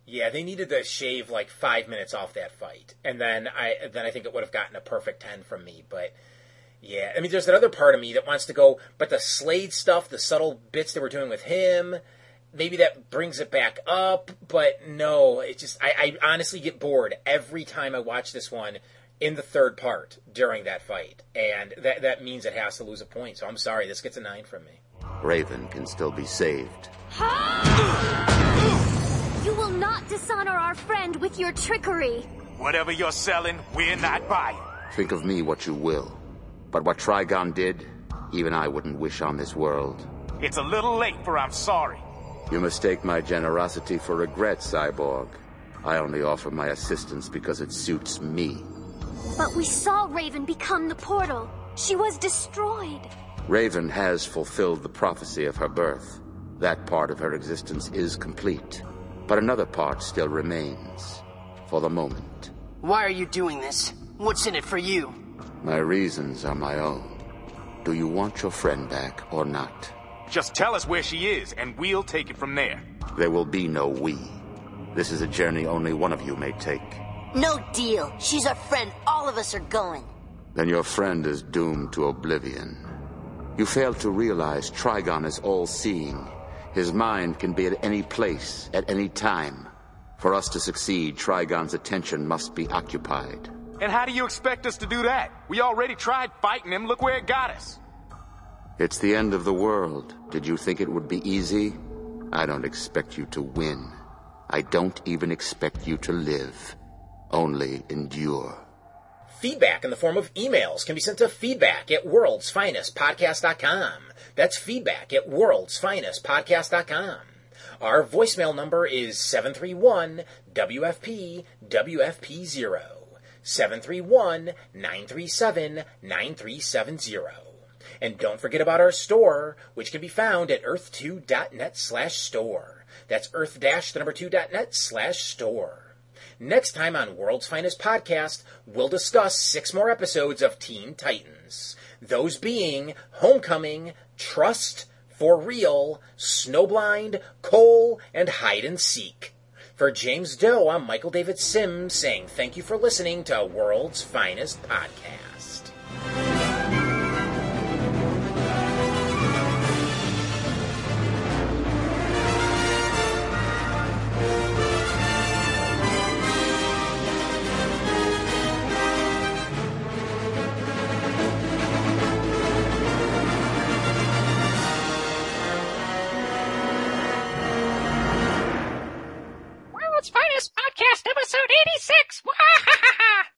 yeah they needed to shave like five minutes off that fight, and then I then I think it would have gotten a perfect ten from me. But yeah, I mean, there's that other part of me that wants to go, but the Slade stuff, the subtle bits they were doing with him. Maybe that brings it back up, but no, it just I, I honestly get bored every time I watch this one in the third part during that fight, and that that means it has to lose a point. So I'm sorry, this gets a nine from me. Raven can still be saved. You will not dishonor our friend with your trickery. Whatever you're selling, we're not buying. Think of me what you will. But what Trigon did, even I wouldn't wish on this world. It's a little late for I'm sorry. You mistake my generosity for regret, Cyborg. I only offer my assistance because it suits me. But we saw Raven become the portal. She was destroyed. Raven has fulfilled the prophecy of her birth. That part of her existence is complete. But another part still remains. For the moment. Why are you doing this? What's in it for you? My reasons are my own. Do you want your friend back or not? Just tell us where she is, and we'll take it from there. There will be no we. This is a journey only one of you may take. No deal. She's our friend. All of us are going. Then your friend is doomed to oblivion. You fail to realize Trigon is all-seeing. His mind can be at any place, at any time. For us to succeed, Trigon's attention must be occupied. And how do you expect us to do that? We already tried fighting him. Look where it got us. It's the end of the world. Did you think it would be easy? I don't expect you to win. I don't even expect you to live. Only endure. Feedback in the form of emails can be sent to feedback at worldsfinestpodcast.com. That's feedback at worldsfinestpodcast.com. Our voicemail number is 731 WFP WFP0. 731 937 9370. And don't forget about our store, which can be found at earth2.net slash store. That's earth dash the number 2.net slash store. Next time on World's Finest Podcast, we'll discuss six more episodes of Teen Titans. Those being Homecoming, Trust, For Real, Snowblind, Kole, and Hide and Seek. For James Doe, I'm Michael David Sims saying thank you for listening to World's Finest Podcast.